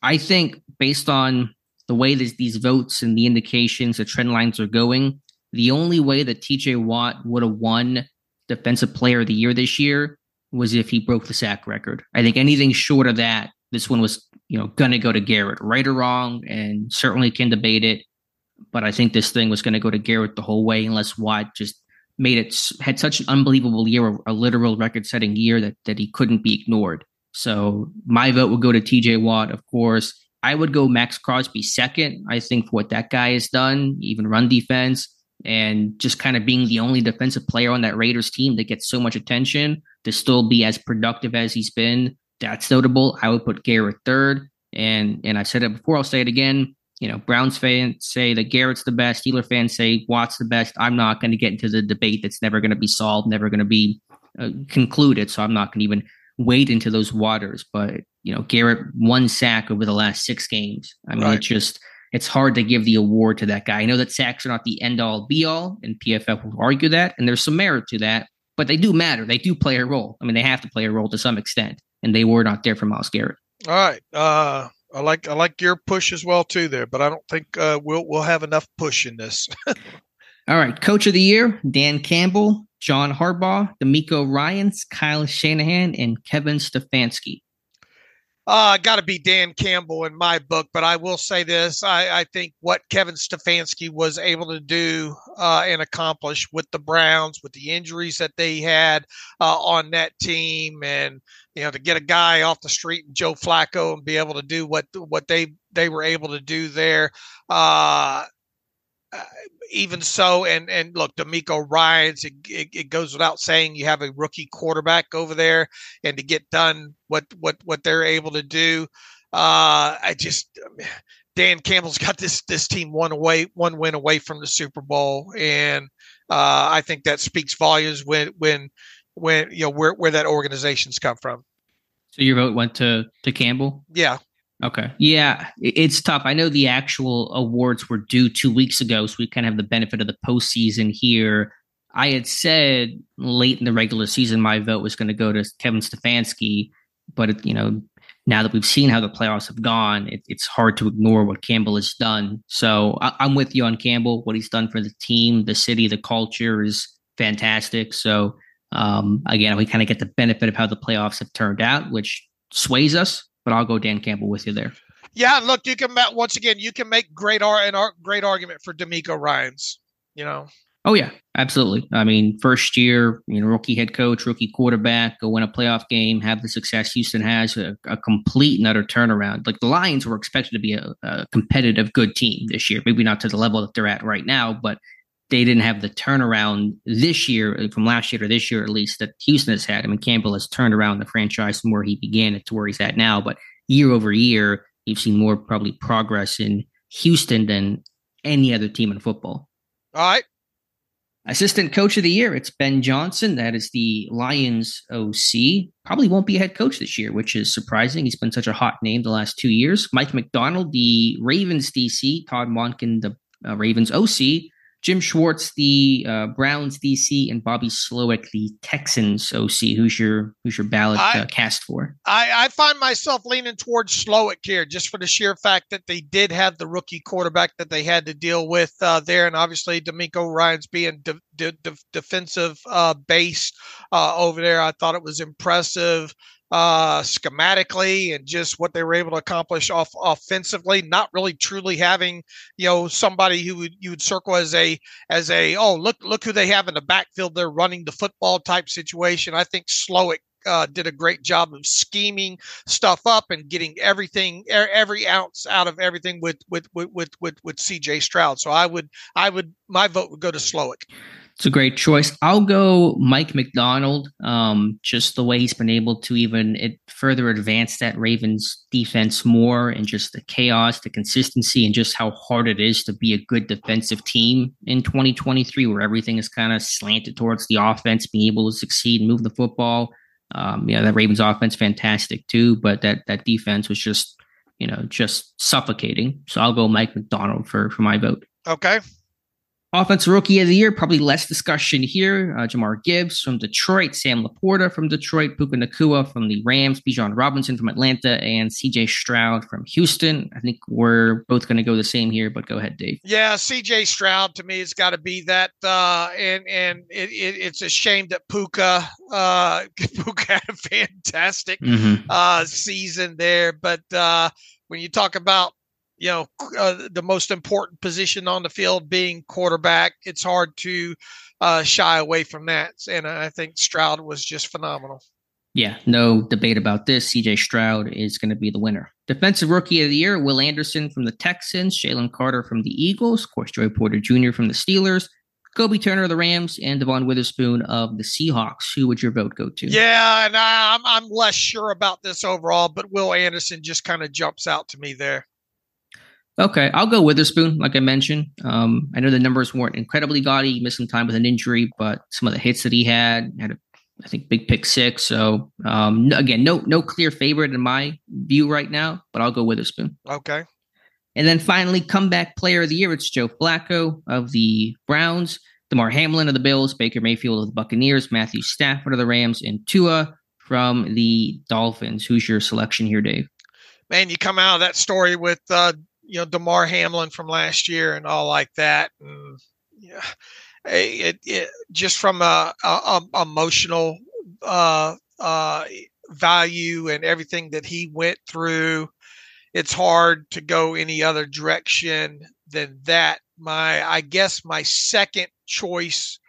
I think based on the way that these votes and the indications, the trend lines are going, the only way that TJ Watt would have won defensive player of the year this year was if he broke the sack record. I think anything short of that, this one was, you know, gonna go to Garrett, right or wrong, and certainly can debate it. But I think this thing was going to go to Garrett the whole way, unless Watt just made it had such an unbelievable year, a literal record-setting year that that he couldn't be ignored. So my vote would go to T.J. Watt, of course. I would go Maxx Crosby second. I think for what that guy has done, even run defense, and just kind of being the only defensive player on that Raiders team that gets so much attention to still be as productive as he's been. That's notable. I would put Garrett third. And and I said it before, I'll say it again you know, Browns fans say that Garrett's the best. Steeler fans say Watt's the best. I'm not going to get into the debate that's never going to be solved, never going to be uh, concluded. So I'm not going to even wade into those waters. But you know, Garrett one sack over the last six games. I mean, right. it's just it's hard to give the award to that guy. I know that sacks are not the end all be all, and PFF will argue that, and there's some merit to that. But they do matter. They do play a role. I mean, they have to play a role to some extent, and they were not there for Myles Garrett. All right. Uh, I like I like your push as well too there, but I don't think uh, we'll we'll have enough push in this. (laughs) All right, Coach of the Year: Dan Campbell, John Harbaugh, DeMeco Ryans, Kyle Shanahan, and Kevin Stefanski. Uh, got to be Dan Campbell in my book, but I will say this: I, I think what Kevin Stefanski was able to do uh, and accomplish with the Browns, with the injuries that they had uh, on that team, and you know, to get a guy off the street Joe Flacco and be able to do what what they they were able to do there. Uh, uh, even so, and and look, DeMeco Ryans, it, it, it, goes without saying, you have a rookie quarterback over there, and to get done what what what they're able to do, uh, I just Dan Campbell's got this this team one away, one win away from the Super Bowl, and uh, I think that speaks volumes when when when you know where where that organization's come from. So your vote went to to Campbell. Yeah. Okay. Yeah, it's tough. I know the actual awards were due two weeks ago, so we kind of have the benefit of the postseason here. I had said late in the regular season my vote was going to go to Kevin Stefanski, but it, you know now that we've seen how the playoffs have gone, it, it's hard to ignore what Campbell has done. So I, I'm with you on Campbell. What he's done for the team, the city, the culture is fantastic. So um, again, we kind of get the benefit of how the playoffs have turned out, which sways us. But I'll go Dan Campbell with you there. Yeah, look, you can once again you can make great ar- an ar- great argument for DeMeco Ryans. You know. Oh yeah, absolutely. I mean, first year, you know, rookie head coach, rookie quarterback, go win a playoff game, have the success Houston has, a, a complete and utter turnaround. Like the Lions were expected to be a, a competitive, good team this year. Maybe not to the level that they're at right now, but they didn't have the turnaround this year uh, from last year to this year at least that Houston has had. I mean, Campbell has turned around the franchise from where he began it to where he's at now, but year over year, you've seen more probably progress in Houston than any other team in football. All right. Assistant coach of the year, it's Ben Johnson. That is the Lions OC. Probably won't be a head coach this year, which is surprising. He's been such a hot name the last two years. Mike Macdonald, the Ravens DC. Todd Monken, the uh, Ravens OC. Jim Schwartz, the uh, Browns DC, and Bobby Slowik, the Texans OC. Who's your who's your ballot I, uh, cast for? I, I find myself leaning towards Slowik here, just for the sheer fact that they did have the rookie quarterback that they had to deal with uh, there, and obviously DeMeco Ryans being de- de- de- defensive uh, base uh, over there. I thought it was impressive. Uh, schematically and just what they were able to accomplish off offensively. Not really truly having you know somebody who would you would circle as a as a oh look look who they have in the backfield. They're running the football type situation. I think Slowik uh, did a great job of scheming stuff up and getting everything every ounce out of everything with with with with with, with CJ Stroud. So I would I would my vote would go to Slowik. It's a great choice. I'll go Mike Macdonald. Um, just the way he's been able to even it further advance that Ravens defense more, and just the chaos, the consistency, and just how hard it is to be a good defensive team in 2023, where everything is kind of slanted towards the offense, being able to succeed and move the football. Um, yeah, that Ravens offense fantastic too, but that that defense was just you know just suffocating. So I'll go Mike Macdonald for for my vote. Okay. Offensive Rookie of the Year, probably less discussion here. Uh, Jahmyr Gibbs from Detroit, Sam LaPorta from Detroit, Puka Nacua from the Rams, Bijan Robinson from Atlanta, and CJ Stroud from Houston. I think we're both going to go the same here, but go ahead, Dave. Yeah, CJ Stroud to me has got to be that, uh, and and it, it, it's a shame that Puka uh, (laughs) Puka had a fantastic mm-hmm. uh, season there, but uh, when you talk about you know uh, the most important position on the field being quarterback it's hard to uh, shy away from that and i think stroud was just phenomenal yeah no debate about this cj stroud is going to be the winner defensive rookie of the year will anderson from the texans jalen carter from the eagles of course joey porter jr from the steelers Kobie Turner of the Rams and Devon Witherspoon of the Seahawks. Who would your vote go to? Yeah, and I, I'm I'm less sure about this overall, but Will Anderson just kind of jumps out to me there. Okay, I'll go Witherspoon. Like I mentioned, um, I know the numbers weren't incredibly gaudy. He missed some time with an injury, but some of the hits that he had had a, I think, big pick six. So um, again, no no clear favorite in my view right now, but I'll go Witherspoon. Okay. And then finally, comeback player of the year. It's Joe Flacco of the Browns, Damar Hamlin of the Bills, Baker Mayfield of the Buccaneers, Matthew Stafford of the Rams, and Tua from the Dolphins. Who's your selection here, Dave? Man, you come out of that story with uh, you know Damar Hamlin from last year and all like that. And yeah, it, it just from a, a, a emotional uh, uh, value and everything that he went through, it's hard to go any other direction than that. My I guess my second choice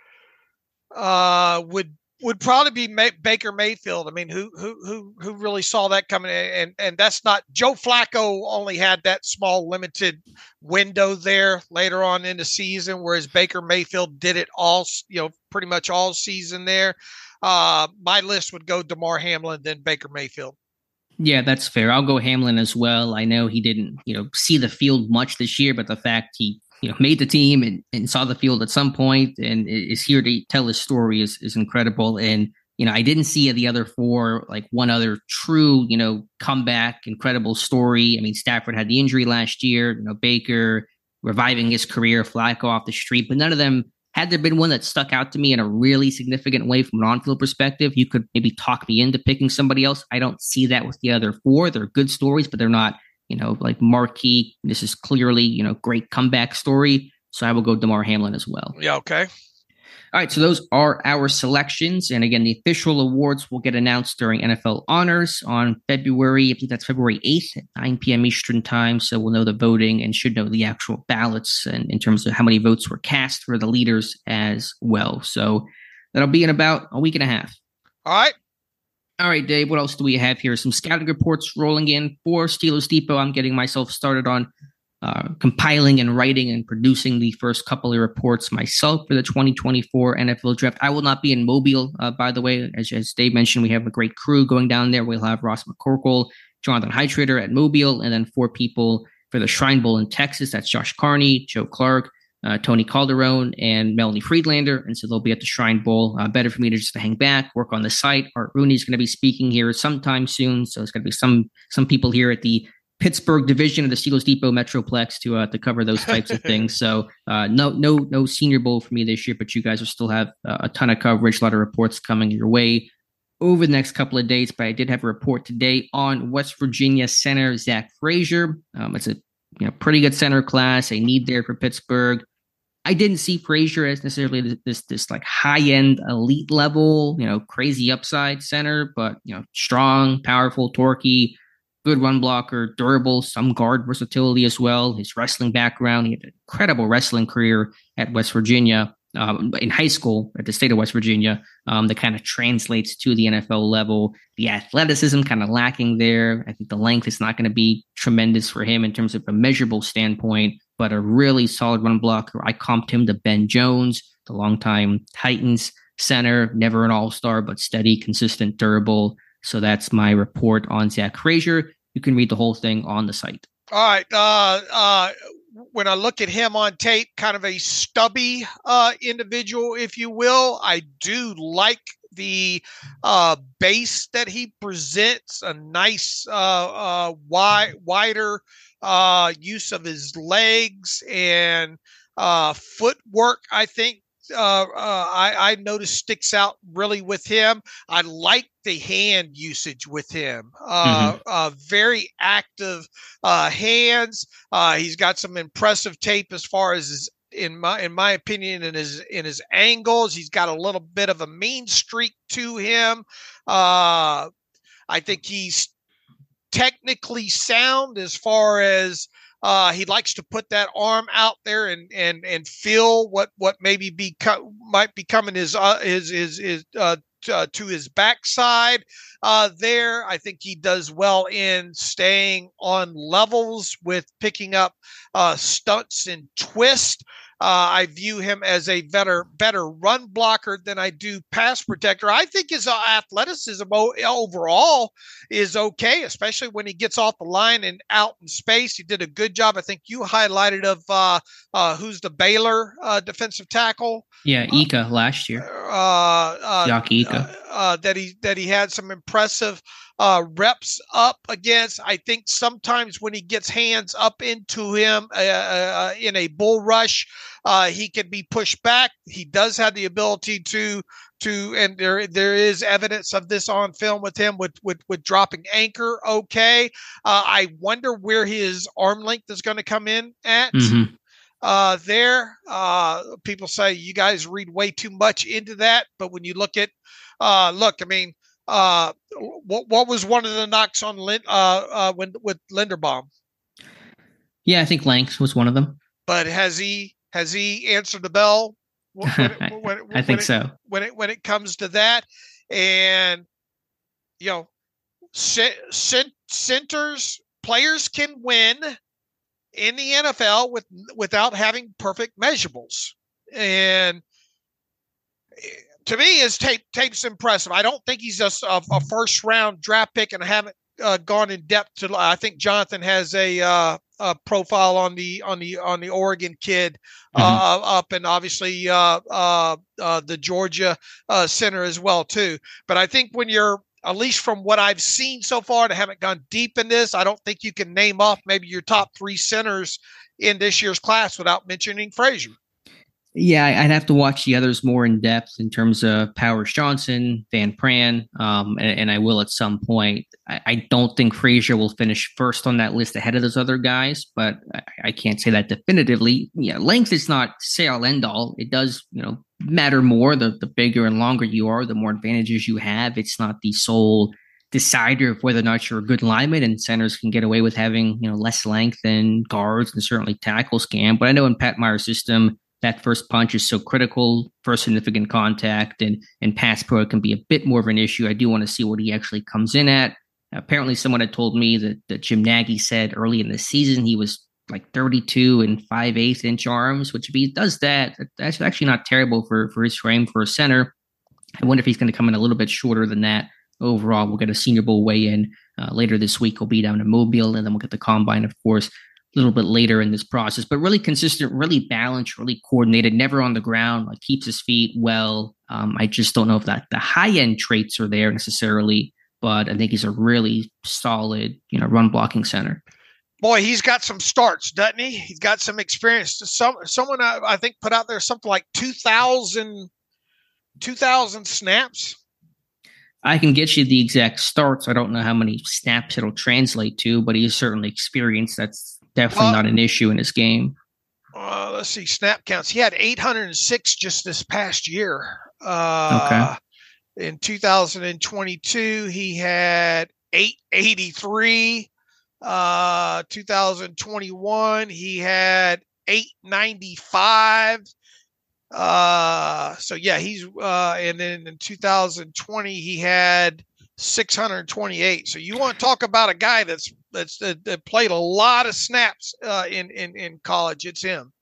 uh, would would probably be May- Baker Mayfield. I mean, who who who who really saw that coming? And and that's not Joe Flacco. Only had that small limited window there later on in the season, whereas Baker Mayfield did it all. You know, pretty much all season there. Uh, my list would go Damar Hamlin, then Baker Mayfield. Yeah, that's fair. I'll go Hamlin as well. I know he didn't, you know, see the field much this year, but the fact he you know made the team and, and saw the field at some point and is here to tell his story is is incredible. And you know i didn't see the other four like one other true you know comeback incredible story. I mean stafford had the injury last year you know baker reviving his career flacco off the street but none of them had there been one that stuck out to me in a really significant way from an on-field perspective you could maybe talk me into picking somebody else. I don't see that with the other four. They're good stories but they're not you know, like marquee. This is clearly, you know, great comeback story. So I will go Damar Hamlin as well. Yeah, okay. All right, so those are our selections. And again, the official awards will get announced during NFL Honors on February, I think that's February 8th at 9 p.m. Eastern Time. So we'll know the voting and should know the actual ballots and in terms of how many votes were cast for the leaders as well. So that'll be in about a week and a half. All right. All right, Dave, what else do we have here? Some scouting reports rolling in for Steelers Depot. I'm getting myself started on uh, compiling and writing and producing the first couple of reports myself for the 2024 NFL draft. I will not be in Mobile, uh, by the way. As, as, Dave mentioned, we have a great crew going down there. We'll have Ross McCorkle, Jonathan Heitritter at Mobile, and then four people for the Shrine Bowl in Texas. That's Josh Carney, Joe Clark, uh, Tony Calderone and Melanie Friedlander. And so they'll be at the Shrine Bowl. Uh, better for me to just hang back, work on the site. Art Rooney is going to be speaking here sometime soon. So it's going to be some some people here at the Pittsburgh division of the Steelers Depot Metroplex to uh, to cover those types of (laughs) things. So uh, no no no Senior Bowl for me this year, but you guys will still have uh, a ton of coverage, a lot of reports coming your way over the next couple of days. But I did have a report today on West Virginia center Zach Frazier. Um, it's a you know pretty good center class, a need there for Pittsburgh I didn't see Frazier as necessarily this, this, this like high end elite level, you know, crazy upside center, but you know, strong, powerful, torquey, good run blocker, durable, some guard versatility as well. His wrestling background, he had an incredible wrestling career at West Virginia um, in high school at the state of West Virginia um, that kind of translates to the NFL level. The athleticism kind of lacking there. I think the length is not going to be tremendous for him in terms of a measurable standpoint, but a really solid run blocker. I comped him to Ben Jones, the longtime Titans center, never an all star, but steady, consistent, durable. So that's my report on Zach Frazier. You can read the whole thing on the site. All right. Uh, uh, when I look at him on tape, kind of a stubby uh, individual, if you will. I do like the uh, base that he presents, a nice, uh, uh, wide, wider uh, use of his legs and uh, footwork. I think uh, uh, I, I noticed sticks out really with him. I like the hand usage with him. Uh, mm-hmm. uh, very active uh, hands. Uh, he's got some impressive tape as far as his, in my in my opinion, in his in his angles. He's got a little bit of a mean streak to him. Uh, I think he's technically sound as far as uh, he likes to put that arm out there and and and feel what what maybe be might be coming his uh, his his, his uh, uh, to his backside uh, there. I think he does well in staying on levels with picking up uh, stunts and twist. Uh, I view him as a better better run blocker than I do pass protector. I think his uh, athleticism overall is okay, especially when he gets off the line and out in space. He did a good job. I think you highlighted of uh, uh who's the Baylor uh, defensive tackle. Yeah, uh, Ika last year. Uh, uh, Ika. Uh, that he that he had some impressive uh, reps up against. I think sometimes when he gets hands up into him uh, uh, in a bull rush, uh, he can be pushed back. He does have the ability to to, and there there is evidence of this on film with him with with, with dropping anchor. Okay, uh, I wonder where his arm length is going to come in at. Mm-hmm. Uh, there, uh, people say you guys read way too much into that, but when you look at, uh, look, I mean, uh, what what was one of the knocks on Lin, uh, uh, when with Linderbaum? Yeah, I think length was one of them. But has he has he answered the bell? When, when, (laughs) when, I think it, so. When it when it comes to that, and you know, centers players can win in the NFL with without having perfect measurables, and to me, his tape tape's impressive. I don't think he's a, a, a first round draft pick, and I haven't uh, gone in depth to. I think Jonathan has a, uh, a profile on the on the on the Oregon kid mm-hmm. uh, up, and obviously uh, uh, uh, the Georgia center as well too. But I think when you're at least from what I've seen so far, and I haven't gone deep in this, I don't think you can name off maybe your top three centers in this year's class without mentioning Frazier. Yeah, I'd have to watch the others more in depth in terms of Powers Johnson, Van Pran, um, and, and, I will at some point. I, I, don't think Frazier will finish first on that list ahead of those other guys, but I, I can't say that definitively. Yeah, length is not say all end all. It does, you know, matter more. The the bigger and longer you are, the more advantages you have. It's not the sole decider of whether or not you're a good lineman, and centers can get away with having you know less length than guards and certainly tackles can. But I know in Pat Meyer's system that first punch is so critical, first significant contact, and and pass pro can be a bit more of an issue. I do want to see what he actually comes in at. Apparently, someone had told me that, that Jim Nagy said early in the season he was like 32 and 5 8 inch arms, which if he does that, that's actually not terrible for, for his frame for a center. I wonder if he's going to come in a little bit shorter than that overall. We'll get a Senior Bowl weigh in uh, later this week. We'll be down in Mobile, and then we'll get the combine, of course, little bit later in this process, but really consistent, really balanced, really coordinated, never on the ground, like keeps his feet well. Um, I just don't know if that the high end traits are there necessarily, but I think he's a really solid, you know, run blocking center. Boy, he's got some starts, doesn't he? He's got some experience. Some someone I, I think put out there something like 2,000 2,000 snaps. I can get you the exact starts. I don't know how many snaps it'll translate to, but he's certainly experienced. That's definitely not an issue in his game. uh, let's see, snap counts. He had 806 just this past year. Uh, okay. In 2022, he had 883. Uh, 2021, he had 895. Uh, so yeah, he's uh, and then in 2020 he had 628. So you want to talk about a guy that's that's that, that played a lot of snaps uh, in in in college? It's him.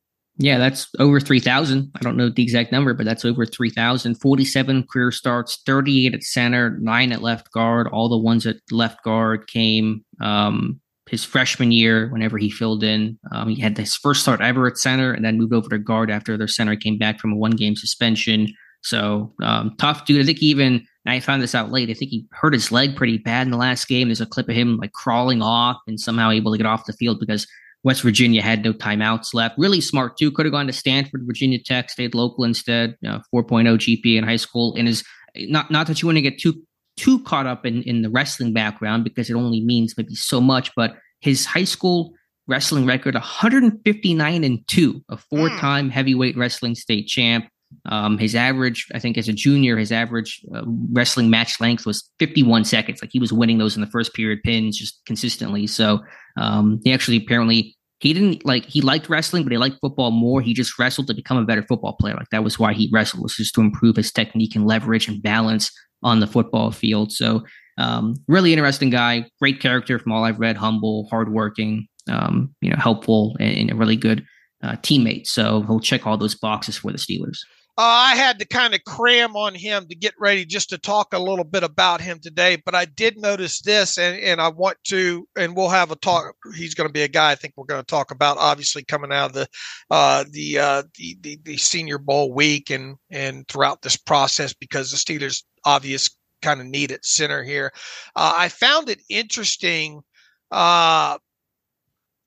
Yeah, that's over 3,000. I don't know the exact number, but that's over 3,000. 47 career starts, 38 at center, nine at left guard. All the ones at left guard came um, his freshman year whenever he filled in. Um, he had his first start ever at center and then moved over to guard after their center came back from a one game suspension. So um, tough dude. I think even I found this out late. I think he hurt his leg pretty bad in the last game. There's a clip of him like crawling off and somehow able to get off the field because West Virginia had no timeouts left. Really smart too. Could have gone to Stanford, Virginia Tech, stayed local instead. You know, 4.0 GP in high school, and is not not that you want to get too too caught up in in the wrestling background because it only means maybe so much. But his high school wrestling record 159 and two, a four time mm. heavyweight wrestling state champ. Um, his average, I think, as a junior, his average uh, wrestling match length was 51 seconds. Like he was winning those in the first period pins just consistently. So um, he actually apparently he didn't like he liked wrestling, but he liked football more. He just wrestled to become a better football player. Like that was why he wrestled was just to improve his technique and leverage and balance on the football field. So um, really interesting guy, great character from all I've read, humble, hardworking, um, you know, helpful, and, and a really good uh, teammate. So he'll check all those boxes for the Steelers. Uh, I had to kind of cram on him to get ready just to talk a little bit about him today, but I did notice this, and, and I want to, and we'll have a talk. He's going to be a guy I think we're going to talk about, obviously coming out of the uh, the, uh, the, the the Senior Bowl week and and throughout this process because the Steelers obvious kind of need at center here. Uh, I found it interesting. Uh,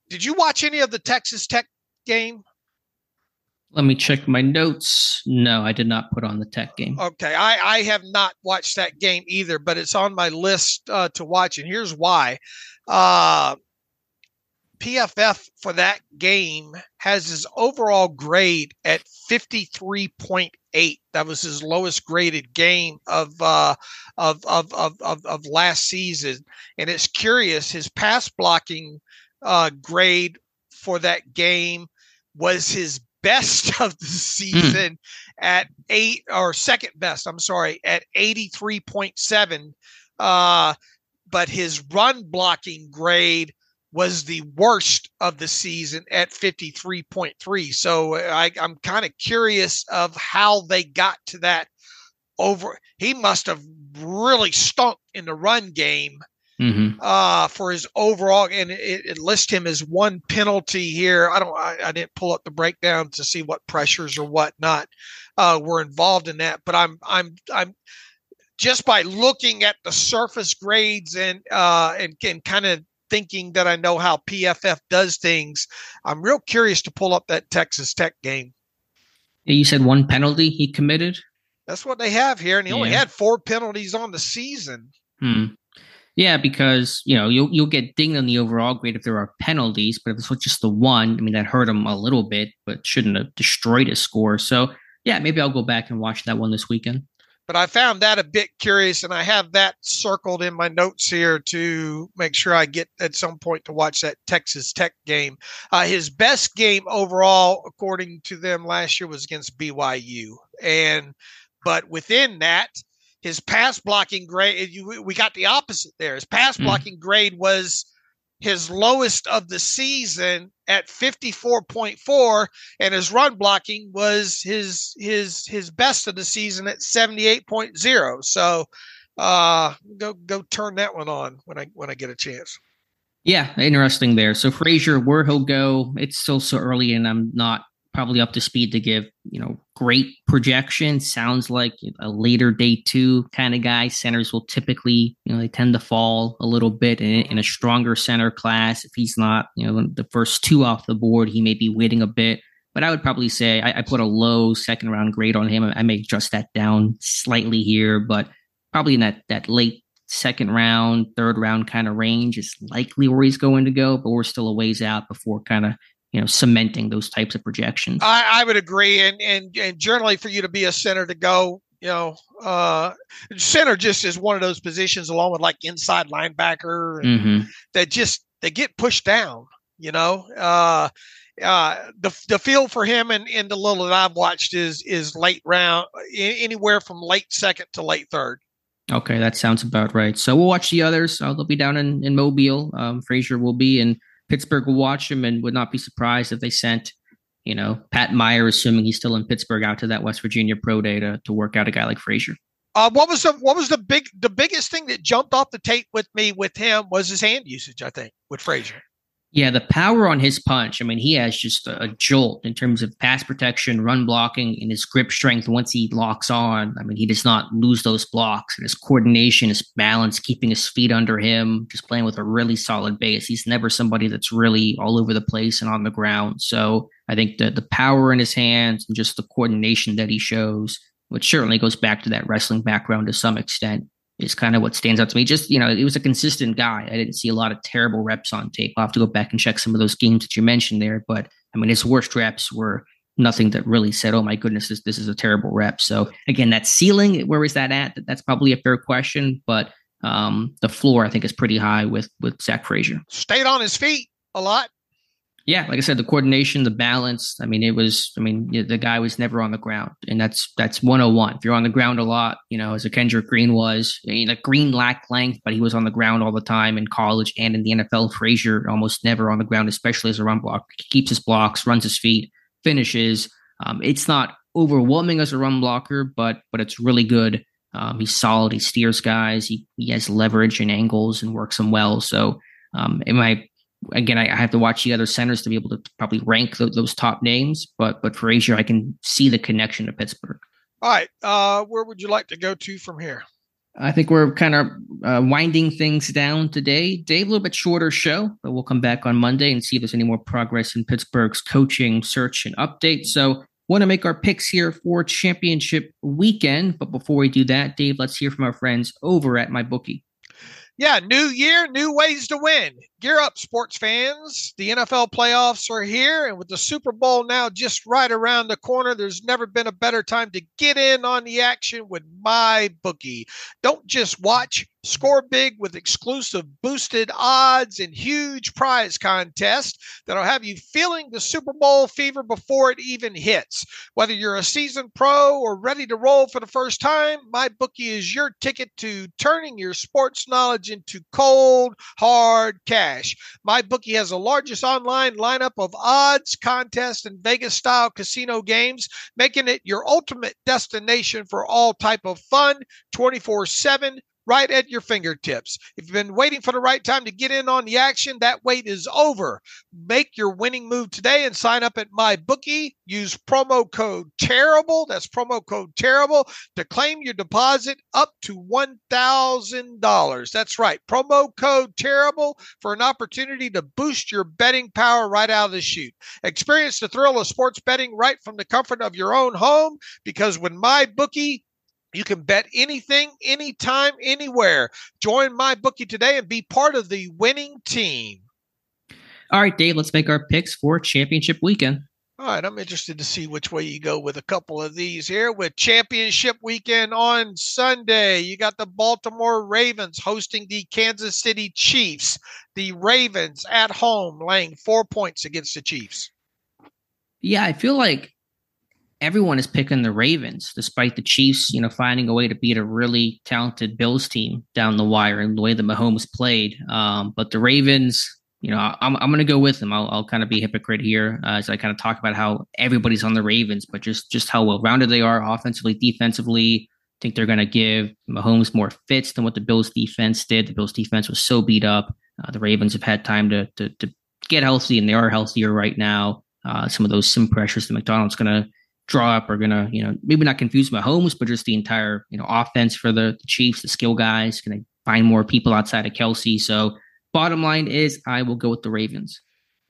did you watch any of the Texas Tech game? Let me check my notes. No, I did not put on the tech game. Okay, I, I have not watched that game either, but it's on my list uh, to watch, and here's why. Uh, PFF for that game has his overall grade at 53.8. That was his lowest graded game of, uh, of, of, of, of, of last season. And it's curious, his pass blocking uh, grade for that game was his best (laughs) of the hmm. season mm. at eight or second best, I'm sorry, at 83.7. Uh, but his run blocking grade was the worst of the season at 53.3. So I, I'm kind of curious of how they got to that over. He must have really stunk in the run game mm-hmm. uh, for his overall, and it, it lists him as one penalty here. I don't, I, I, didn't pull up the breakdown to see what pressures or whatnot uh, were involved in that, but I'm, I'm, I'm just by looking at the surface grades and uh, and, and kind of thinking that I know how PFF does things. I'm real curious to pull up that Texas Tech game. You said one penalty he committed. That's what they have here, and he yeah. only had four penalties on the season. Hmm. Yeah, because you know you'll you'll get dinged on the overall grade if there are penalties, but if it's just the one, I mean that hurt him a little bit, but shouldn't have destroyed his score. So yeah, maybe I'll go back and watch that one this weekend. But I found that a bit curious, and I have that circled in my notes here to make sure I get at some point to watch that Texas Tech game. Uh, his best game overall, according to them last year, was against BYU, and but within that his pass blocking grade, you, we got the opposite there. His pass mm. blocking grade was his lowest of the season at 54.4 and his run blocking was his his his best of the season at 78.0 so uh go go turn that one on when i when i get a chance yeah interesting there so frazier where he'll go it's still so early and i'm not probably up to speed to give you know great projection. Sounds like a later day two kind of guy. Centers will typically you know they tend to fall a little bit in, in a stronger center class. If he's not you know the first two off the board, he may be waiting a bit. But I would probably say I, I put a low second round grade on him. I may adjust that down slightly here, but probably in that that late second round, third round kind of range is likely where he's going to go. But we're still a ways out before kind of you know cementing those types of projections. I, I would agree, and and and generally for you to be a center to go, you know, uh, center just is one of those positions along with like inside linebacker mm-hmm. that just they get pushed down. You know, uh, uh, the the feel for him and in the little that I've watched is is late round, anywhere from late second to late third. Okay, that sounds about right. So we'll watch the others. Uh, they'll be down in, in Mobile. Um, Frazier will be in Pittsburgh. Will watch him and would not be surprised if they sent, you know, Pat Meyer, assuming he's still in Pittsburgh, out to that West Virginia pro day to, to work out a guy like Frazier. Uh, what was the what was the big the biggest thing that jumped off the tape with me with him was his hand usage. I think with Frazier. Yeah, the power on his punch. I mean, he has just a, a, jolt in terms of pass protection, run blocking, and his grip strength. Once he locks on, I mean, he does not lose those blocks. And his coordination, his balance, keeping his feet under him, just playing with a really solid base. He's never somebody that's really all over the place and on the ground. So I think the the power in his hands and just the coordination that he shows, which certainly goes back to that wrestling background to some extent, is kind of what stands out to me. Just, you know, he was a consistent guy. I didn't see a lot of terrible reps on tape. I'll have to go back and check some of those games that you mentioned there. But I mean, his worst reps were nothing that really said, oh my goodness, this, this is a terrible rep. So again, that ceiling, where is that at? That's probably a fair question. But um, the floor, I think, is pretty high with with Zach Frazier. Stayed on his feet a lot yeah, like I said, the coordination, the balance. I mean, it was. I mean, the guy was never on the ground, and that's that's 101. If you're on the ground a lot, you know, as a Kendrick Green was, you know, Green lacked length, but he was on the ground all the time in college and in the NFL. Frazier almost never on the ground, especially as a run block. He keeps his blocks, runs his feet, finishes. Um, it's not overwhelming as a run blocker, but but it's really good. Um, he's solid. He steers guys. He he has leverage and angles and works them well. So um, in my again, I, I, have to watch the other centers to be able to probably rank th- those top names. But but Frazier, I can see the connection to Pittsburgh. All right, uh, where would you like to go to from here? I think we're kind of uh, winding things down today. Dave, a little bit shorter show, but we'll come back on Monday and see if there's any more progress in Pittsburgh's coaching search and update. So, want to make our picks here for championship weekend. But before we do that, Dave, let's hear from our friends over at MyBookie. Yeah, new year, new ways to win. Gear up, sports fans. The NFL playoffs are here, and with the Super Bowl now just right around the corner, there's never been a better time to get in on the action with MyBookie. Don't just watch, score big with exclusive boosted odds and huge prize contests that'll have you feeling the Super Bowl fever before it even hits. Whether you're a seasoned pro or ready to roll for the first time, MyBookie is your ticket to turning your sports knowledge into cold, hard cash cash. MyBookie has the largest online lineup of odds, contests, and Vegas style casino games, making it your ultimate destination for all type of fun 24 7 right at your fingertips. If you've been waiting for the right time to get in on the action, that wait is over. Make your winning move today and sign up at MyBookie. Use promo code terrible. That's promo code terrible to claim your deposit up to $1,000. That's right. Promo code terrible for an opportunity to boost your betting power right out of the chute. Experience the thrill of sports betting right from the comfort of your own home because when MyBookie you can bet anything, anytime, anywhere. Join MyBookie today and be part of the winning team. All right, Dave, let's make our picks for championship weekend. All right, I'm interested to see which way you go with a couple of these here. With championship weekend on Sunday, you got the Baltimore Ravens hosting the Kansas City Chiefs. The Ravens at home laying four points against the Chiefs. Yeah, I feel like everyone is picking the Ravens, despite the Chiefs, you know, finding a way to beat a really talented Bills team down the wire and the way that Mahomes played. Um, but the Ravens, you know, I'm I'm going to go with them. I'll, I'll kind of be hypocrite here uh, as I kind of talk about how everybody's on the Ravens, but just just how well rounded they are offensively, defensively. I think they're going to give Mahomes more fits than what the Bills defense did. The Bills defense was so beat up. Uh, the Ravens have had time to, to to get healthy, and they are healthier right now. Uh, some of those sim pressures that Macdonald's going to draw up are going to, you know, maybe not confuse Mahomes, but just the entire, you know, offense for the, the Chiefs, the skill guys. Can they find more people outside of Kelce? So, bottom line is, I will go with the Ravens.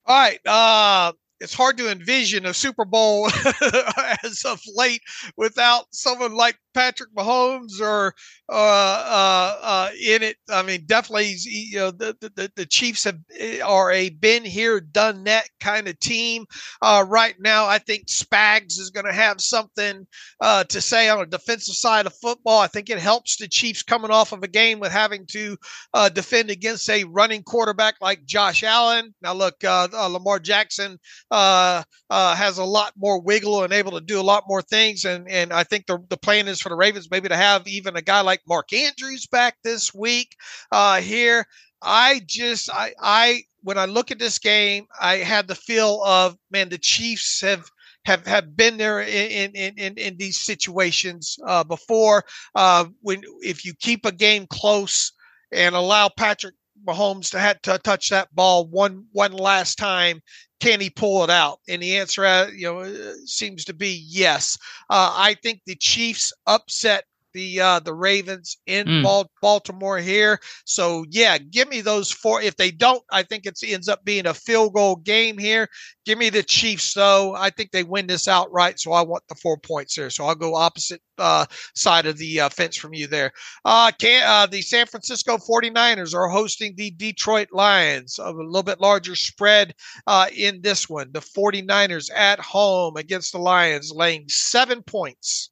All right. Uh, it's hard to envision a Super Bowl (laughs) as of late without someone like Patrick Mahomes or uh, uh, uh, in it. I mean, definitely, you know, the, the, the Chiefs have eh, are a been here, done that kind of team. Uh, right now, I think Spags is going to have something uh, to say on a defensive side of football. I think it helps the Chiefs coming off of a game with having to uh, defend against a running quarterback like Josh Allen. Now, look, Lamar Jackson has a lot more wiggle and able to do a lot more things, and and I think the the plan is for the Ravens maybe to have even a guy like Mark Andrews back this week uh, here. I just I I when I look at this game, I had the feel of man, the Chiefs have have have been there in in in, in these situations uh, before. Uh, when if you keep a game close and allow Patrick Mahomes to have to touch that ball one one last time, can he pull it out? And the answer, uh, you know, uh, seems to be yes. Uh, I think the Chiefs upset the uh, the Ravens in mm. Baltimore here. So yeah, give me those four. If they don't, I think it ends up being a field goal game here. Give me the Chiefs though. I think they win this outright. So I want the four points there. So I'll go opposite uh, side of the uh, fence from you there. Uh, can, uh, the San Francisco 49ers are hosting the Detroit Lions. A little bit larger spread uh, in this one. The 49ers at home against the Lions, laying seven points.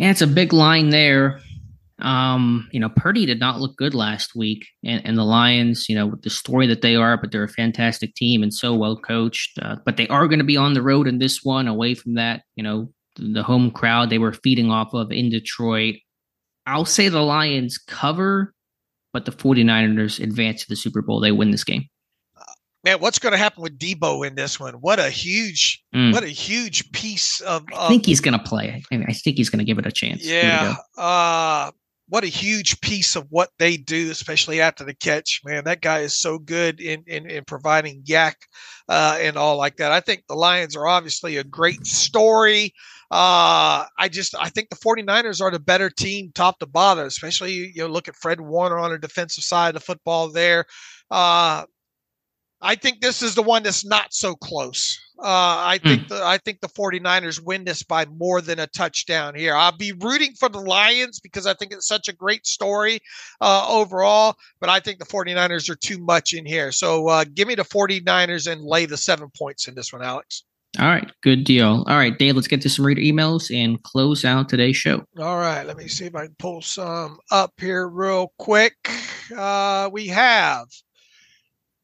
Yeah, it's a big line there. Um, you know, Purdy did not look good last week, and, and the Lions, you know, with the story that they are, but they're a fantastic team and so well coached. Uh, but they are going to be on the road in this one, away from that, you know, the home crowd they were feeding off of in Detroit. I'll say the Lions cover, but the 49ers advance to the Super Bowl. They win this game man, what's going to happen with Deebo in this one? What a huge, mm. what a huge piece of. I think he's going to play. I, I think he's going to give it a chance. Yeah. Uh, what a huge piece of what they do, especially after the catch. Man, that guy is so good in in, in providing YAC uh, and all like that. I think the Lions are obviously a great story. Uh, I just I think the 49ers are the better team top to bottom, especially you know look at Fred Warner on the defensive side of the football there. Uh, I think this is the one that's not so close. Uh, I hmm. think the I think the 49ers win this by more than a touchdown here. I'll be rooting for the Lions because I think it's such a great story uh, overall, but I think the 49ers are too much in here. So uh, give me the 49ers and lay the seven points in this one, Alex. All right, good deal. All right, Dave, let's get to some reader emails and close out today's show. All right, let me see if I can pull some up here real quick. Uh, we have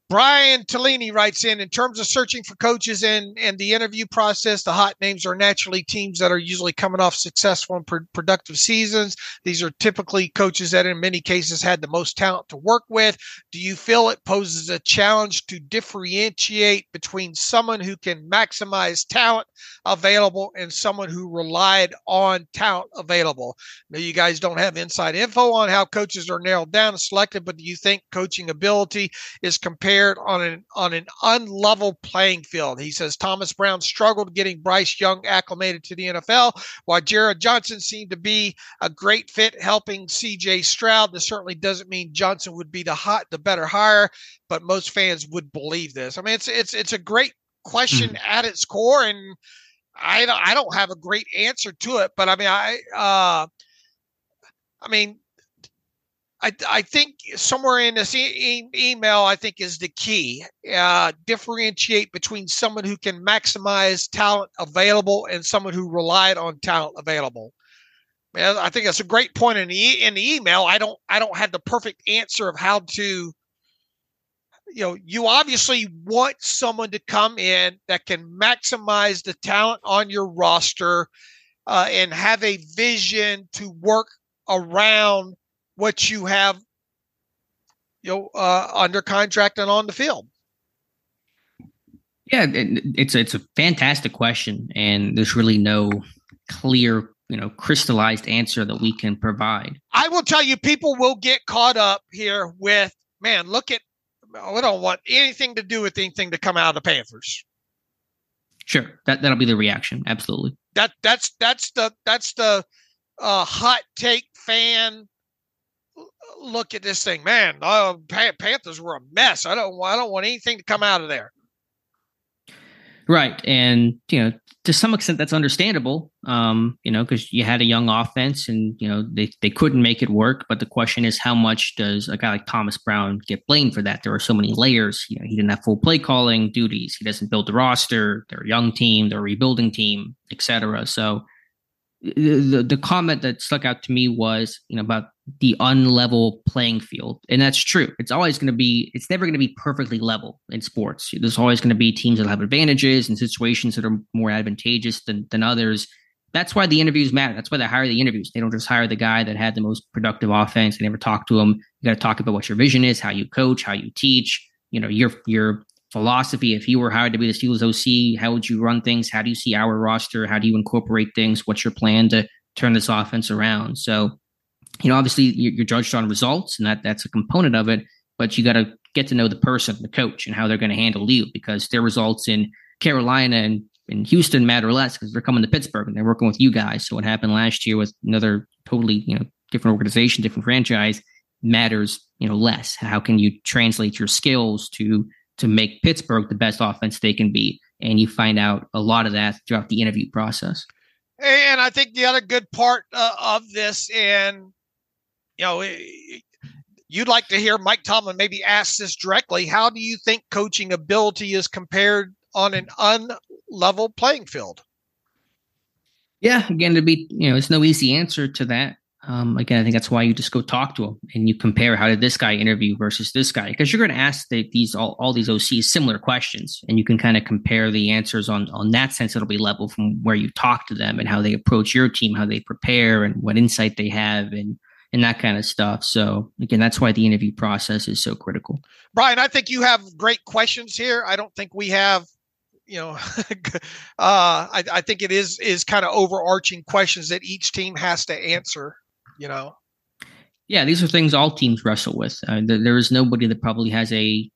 Brian Tellini writes in in terms of searching for coaches and and the interview process, the hot names are naturally teams that are usually coming off successful and pr- productive seasons. These are typically coaches that in many cases had the most talent to work with. Do you feel it poses a challenge to differentiate between someone who can maximize talent available and someone who relied on talent available? Now you guys don't have inside info on how coaches are nailed down and selected, but do you think coaching ability is compared on an on an unlevel playing field. He says Thomas Brown struggled getting Bryce Young acclimated to the NFL, while Jerrod Johnson seemed to be a great fit helping CJ Stroud. This certainly doesn't mean Johnson would be the hot the better hire, but most fans would believe this. I mean, it's it's it's a great question mm. at its core, and I don't, I don't have a great answer to it, but I mean I uh I mean I, I think somewhere in this e- email, I think is the key. Uh, differentiate between someone who can maximize talent available and someone who relied on talent available. I think that's a great point in the in the email. I don't I don't have the perfect answer of how to. You know, you obviously want someone to come in that can maximize the talent on your roster uh, and have a vision to work around what you have you know uh, under contract and on the field? Yeah, it's it's a fantastic question, and there's really no clear, you know, crystallized answer that we can provide. I will tell you, people will get caught up here with, man, look at, I don't want anything to do with anything to come out of the Panthers. Sure, that that'll be the reaction. Absolutely. That that's that's the that's the uh, hot take fan look at this thing, man. Uh, Panthers were a mess. I don't, I don't want anything to come out of there. Right. And, you know, to some extent that's understandable. Um, you know, because you had a young offense and, you know, they, they couldn't make it work. But the question is how much does a guy like Thomas Brown get blamed for that? There are so many layers. You know, he didn't have full play calling duties. He doesn't build the roster. They're a young team, they're a rebuilding team, etc. So the, the comment that stuck out to me was, you know, about the unlevel playing field. And that's true. It's always going to be, it's never going to be perfectly level in sports. There's always going to be teams that have advantages and situations that are more advantageous than, than others. That's why the interviews matter. That's why they hire the interviews. They don't just hire the guy that had the most productive offense. They never talk to him. You got to talk about what your vision is, how you coach, how you teach, you know, your, your philosophy. If you were hired to be the Steelers OC, how would you run things? How do you see our roster? How do you incorporate things? What's your plan to turn this offense around? So you know, obviously you're judged on results, and that that's a component of it. But you got to get to know the person, the coach, and how they're going to handle you because their results in Carolina and in Houston matter less because they're coming to Pittsburgh and they're working with you guys. So what happened last year with another totally you know different organization, different franchise matters you know less. How can you translate your skills to to make Pittsburgh the best offense they can be? And you find out a lot of that throughout the interview process. And I think the other good part uh, of this, and you know, you'd like to hear Mike Tomlin maybe ask this directly. How do you think coaching ability is compared on an unlevel playing field? Yeah, again, to be, you know, it's no easy answer to that. Um, again, I think that's why you just go talk to them and you compare how did this guy interview versus this guy because you're going to ask the, these all, all these OCs similar questions and you can kind of compare the answers on on that sense. It'll be level from where you talk to them and how they approach your team, how they prepare, and what insight they have, and and that kind of stuff. So again, that's why the interview process is so critical. Brian, I think you have great questions here. I don't think we have, you know, (laughs) uh, I, I think it is is kind of overarching questions that each team has to answer. You know. Yeah, these are things all teams wrestle with. Uh, there is nobody that probably has a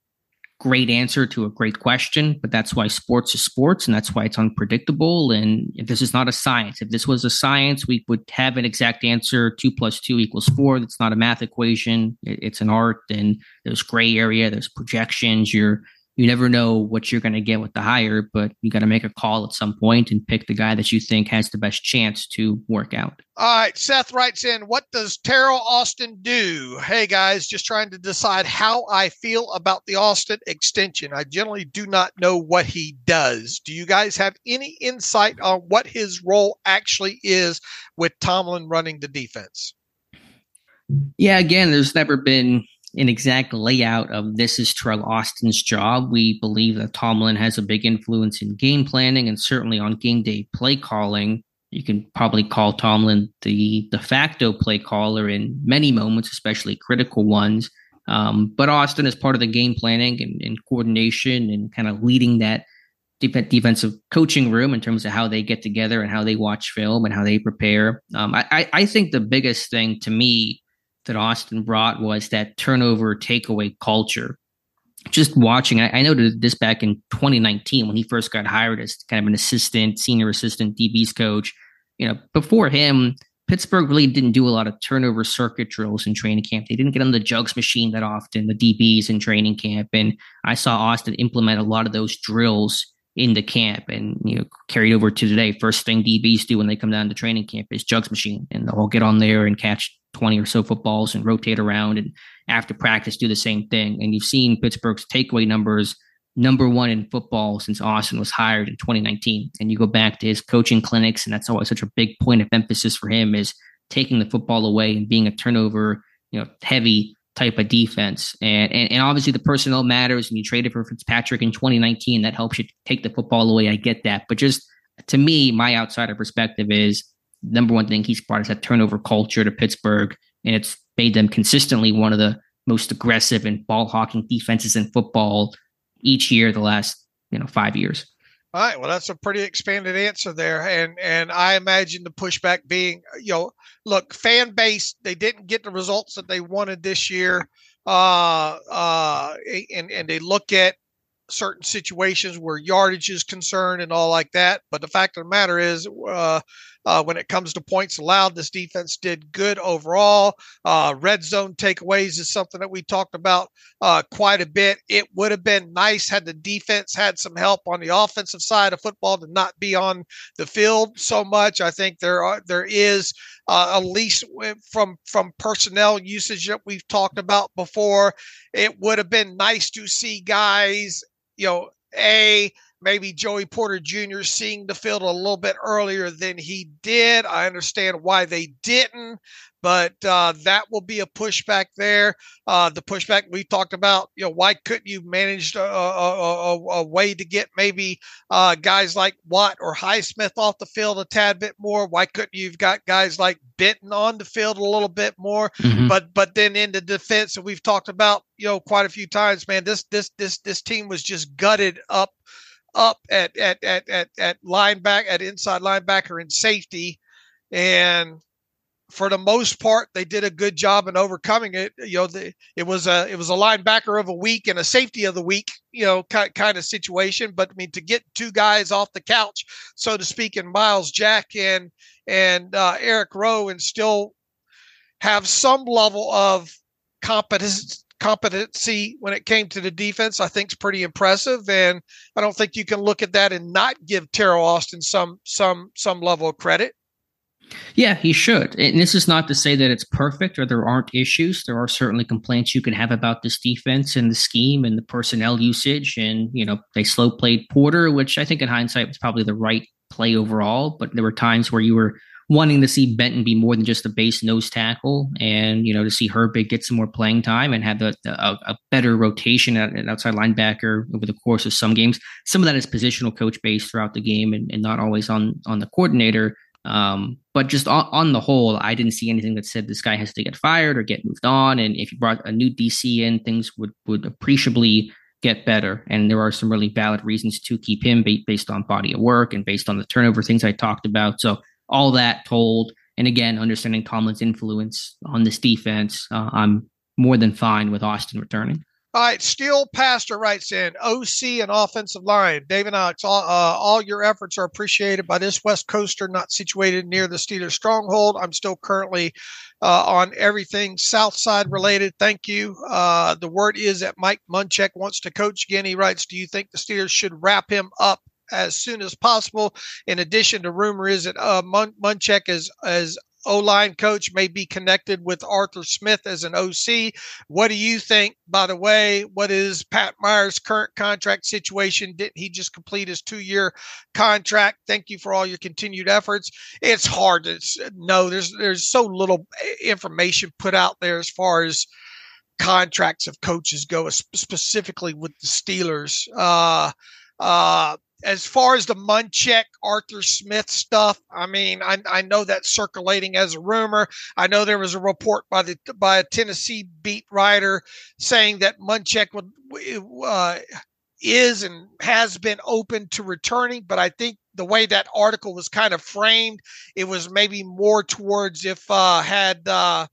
great answer to a great question, but that's why sports is sports and that's why it's unpredictable. And this is not a science, if this was a science, we would have an exact answer two plus two equals four. That's not a math equation, it's an art. And there's gray area, there's projections. You're you never know what you're going to get with the hire, but you got to make a call at some point and pick the guy that you think has the best chance to work out. All right. Seth writes in, What does Teryl Austin do? Hey, guys, just trying to decide how I feel about the Austin extension. I generally do not know what he does. Do you guys have any insight on what his role actually is with Tomlin running the defense? Yeah, again, there's never been an exact layout of this is Teryl Austin's job. We believe that Tomlin has a big influence in game planning and certainly on game day play calling. You can probably call Tomlin the de facto play caller in many moments, especially critical ones. Um, but Austin is part of the game planning and, and coordination and kind of leading that defensive coaching room in terms of how they get together and how they watch film and how they prepare. Um, I, I think the biggest thing to me that Austin brought was that turnover takeaway culture. Just watching, I, I noted this back in 2019 when he first got hired as kind of an assistant, senior assistant DB's coach. You know, before him, Pittsburgh really didn't do a lot of turnover circuit drills in training camp. They didn't get on the jugs machine that often, the DBs in training camp. And I saw Austin implement a lot of those drills in the camp and you know carried over to today. First thing DBs do when they come down to training camp is jugs machine, and they'll get on there and catch 20 or so footballs and rotate around and after practice do the same thing. And you've seen Pittsburgh's takeaway numbers number one in football since Austin was hired in 2019. And you go back to his coaching clinics, and that's always such a big point of emphasis for him is taking the football away and being a turnover, you know, heavy type of defense. And, and, and obviously the personnel matters and you traded for Fitzpatrick in 2019. That helps you take the football away. I get that. But just to me, my outsider perspective is number one thing he's brought is that turnover culture to Pittsburgh, and it's made them consistently one of the most aggressive and ball hawking defenses in football each year the last you know five years. All right, well, that's a pretty expanded answer there, and and I imagine the pushback being, you know, look, fan base they didn't get the results that they wanted this year, uh, uh, and and they look at certain situations where yardage is concerned and all like that. But the fact of the matter is, uh, uh, when it comes to points allowed. This defense did good overall. Uh, red zone takeaways is something that we talked about uh, quite a bit. It would have been nice had the defense had some help on the offensive side of football to not be on the field so much. I think there are there is uh, at least from from personnel usage that we've talked about before. It would have been nice to see guys, you know, a maybe Joey Porter Jr. seeing the field a little bit earlier than he did. I understand why they didn't, but uh, that will be a pushback there. Uh, the pushback we talked about, you know, why couldn't you manage a, a, a, a way to get maybe uh, guys like Watt or Highsmith off the field a tad bit more? Why couldn't you've got guys like Benton on the field a little bit more? Mm-hmm. But but then in the defense, and we've talked about, you know, quite a few times, man, this this this this team was just gutted up up at at at at, at linebacker at inside linebacker and safety and for the most part, they did a good job in overcoming it. You know, the, it was a it was a linebacker of a week and a safety of the week, you know, kind, kind of situation. But I mean, to get two guys off the couch, so to speak, in Myles Jack and and uh, Eric Rowe, and still have some level of competence competency when it came to the defense, I think is pretty impressive. And I don't think you can look at that and not give Teryl Austin some some some level of credit. Yeah, he should. And this is not to say that it's perfect or there aren't issues. There are certainly complaints you can have about this defense and the scheme and the personnel usage. And, you know, they slow played Porter, which I think in hindsight was probably the right play overall. But there were times where you were wanting to see Benton be more than just a base nose tackle and, you know, to see Herbig get some more playing time and have the, a, a, better rotation at outside linebacker over the course of some games. Some of that is positional coach based throughout the game and, and not always on, on the coordinator. Um, but just on, on, the whole, I didn't see anything that said this guy has to get fired or get moved on. And if you brought a new DC in, things would would appreciably get better. And there are some really valid reasons to keep him based on body of work and based on the turnover things I talked about. So all that told, and again, understanding Tomlin's influence on this defense, uh, I'm more than fine with Austin returning. All right, Steel Pastor writes in OC and offensive line. David Alex, all, uh, all your efforts are appreciated by this West Coaster not situated near the Steelers stronghold. I'm still currently uh, on everything South Side related. Thank you. Uh, the word is that Mike Munchak wants to coach again. He writes, Do you think the Steelers should wrap him up as soon as possible? In addition, the rumor is that uh, Mun- Munchak is, is O line coach may be connected with Arthur Smith as an OC. What do you think? By the way, what is Pat Meyer's current contract situation? Didn't he just complete his two year contract? Thank you for all your continued efforts. It's hard to know. There's there's so little information put out there as far as contracts of coaches go, specifically with the Steelers. Uh, uh, as far as the Munchak Arthur Smith stuff, I mean, I, I know that's circulating as a rumor. I know there was a report by the by a Tennessee beat writer saying that Munchak would uh, is and has been open to returning, but I think the way that article was kind of framed, it was maybe more towards if uh, had uh,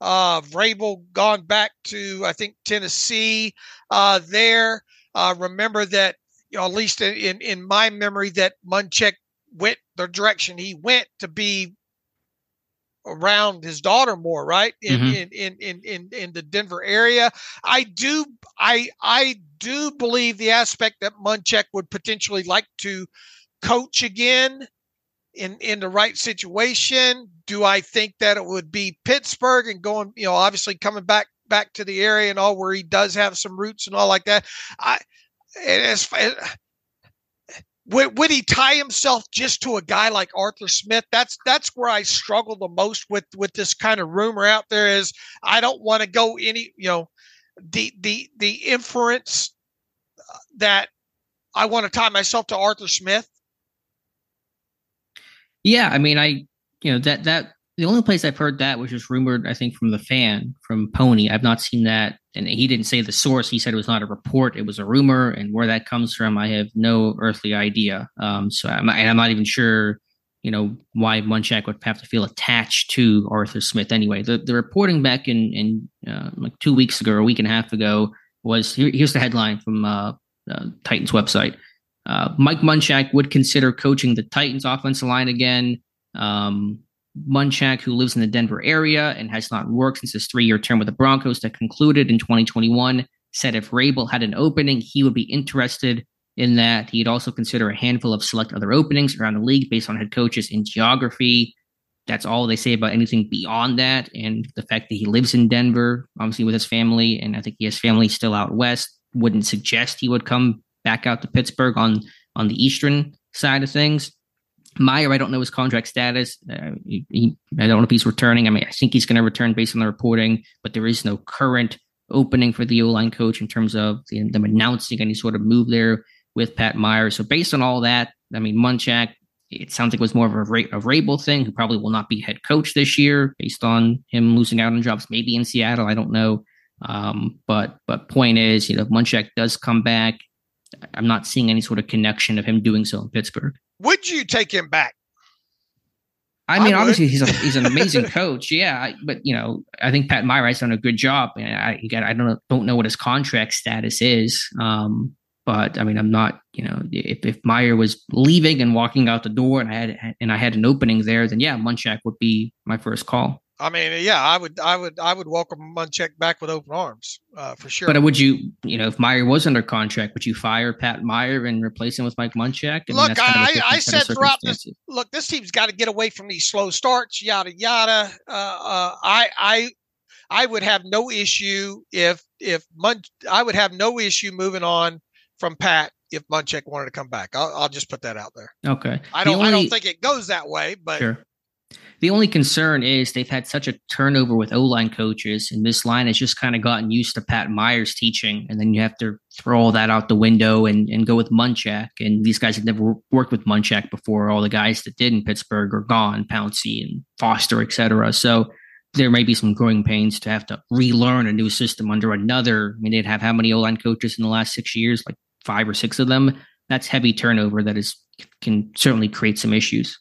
uh, Vrabel gone back to I think Tennessee uh, there. Uh, remember that you know, at least in in my memory, that Munchak went the direction he went to be around his daughter more, right? In, mm-hmm. in, in, in, in, in the Denver area. I do I I do believe the aspect that Munchak would potentially like to coach again in in the right situation. Do I think that it would be Pittsburgh and going, you know, obviously coming back back to the area and all where he does have some roots and all like that? I as, as would, would he tie himself just to a guy like Arthur Smith? That's that's where I struggle the most with with this kind of rumor out there. Is I don't want to go any you know the the the inference uh, that I want to tie myself to Arthur Smith. Yeah, I mean, I you know that that the only place I've heard that was just rumored, I think, from the fan from Pony. I've not seen that, and he didn't say the source. He said it was not a report; it was a rumor, and where that comes from, I have no earthly idea. Um, so I'm, and I'm not even sure, you know, why Munchak would have to feel attached to Arthur Smith anyway. The the reporting back in in uh, like two weeks ago or a week and a half ago was here, here's the headline from uh, uh, Titans website. Uh, Mike Munchak would consider coaching the Titans offensive line again Um, Munchak, who lives in the Denver area and has not worked since his three year term with the Broncos that concluded in 2021, said if Vrabel had an opening, he would be interested in that. He'd also consider a handful of select other openings around the league based on head coaches in geography. That's all they say about anything beyond that. And the fact that he lives in Denver, obviously with his family, and I think he has family still out west, wouldn't suggest he would come back out to Pittsburgh on on the eastern side of things. Meyer, I don't know his contract status. Uh, he, he, I don't know if he's returning. I mean, I think he's going to return based on the reporting, but there is no current opening for the O line coach in terms of the, them announcing any sort of move there with Pat Meyer. So based on all that, I mean, Munchak, it sounds like it was more of a, a Vrabel thing, who probably will not be head coach this year based on him losing out on jobs, maybe in Seattle. I don't know. Um, but but point is, you know, if Munchak does come back, I'm not seeing any sort of connection of him doing so in Pittsburgh. Would you take him back? I mean, I obviously he's a, he's an amazing (laughs) coach, yeah. But you know, I think Pat Meyer's done a good job, and I again, I don't know, don't know what his contract status is. Um, but I mean, I'm not, you know, if, if Meyer was leaving and walking out the door, and I had and I had an opening there, then yeah, Munchak would be my first call. I mean, yeah, I would, I would, I would welcome Munchak back with open arms uh, for sure. But would you, you know, if Meyer was under contract, would you fire Pat Meyer and replace him with Mike Munchak? I look, I, I said throughout this, look, this team's got to get away from these slow starts, yada yada. Uh, uh, I, I, I would have no issue if if Mun- I would have no issue moving on from Pat if Munchak wanted to come back. I'll, I'll just put that out there. Okay. I don't. Only, I don't think it goes that way, but. Sure. The only concern is they've had such a turnover with O line coaches, and this line has just kind of gotten used to Pat Meyer's teaching, and then you have to throw all that out the window and, and go with Munchak. And these guys have never worked with Munchak before. All the guys that did in Pittsburgh are gone, Pouncey and Foster, etc. So there may be some growing pains to have to relearn a new system under another. I mean, they'd have how many O line coaches in the last six years? Like five or six of them. That's heavy turnover that is can certainly create some issues.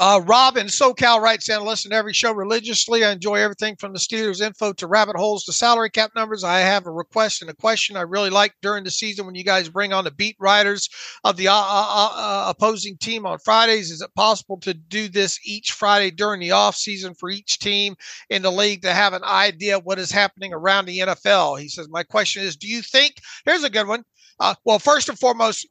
Uh, Rob in SoCal writes in, listen to every show religiously. I enjoy everything from the Steelers info to rabbit holes to salary cap numbers. I have a request and a question I really like during the season when you guys bring on the beat writers of the uh, uh, uh, opposing team on Fridays. Is it possible to do this each Friday during the off season for each team in the league to have an idea what is happening around the NFL? He says, my question is, do you think, here's a good one. Uh, well, first and foremost,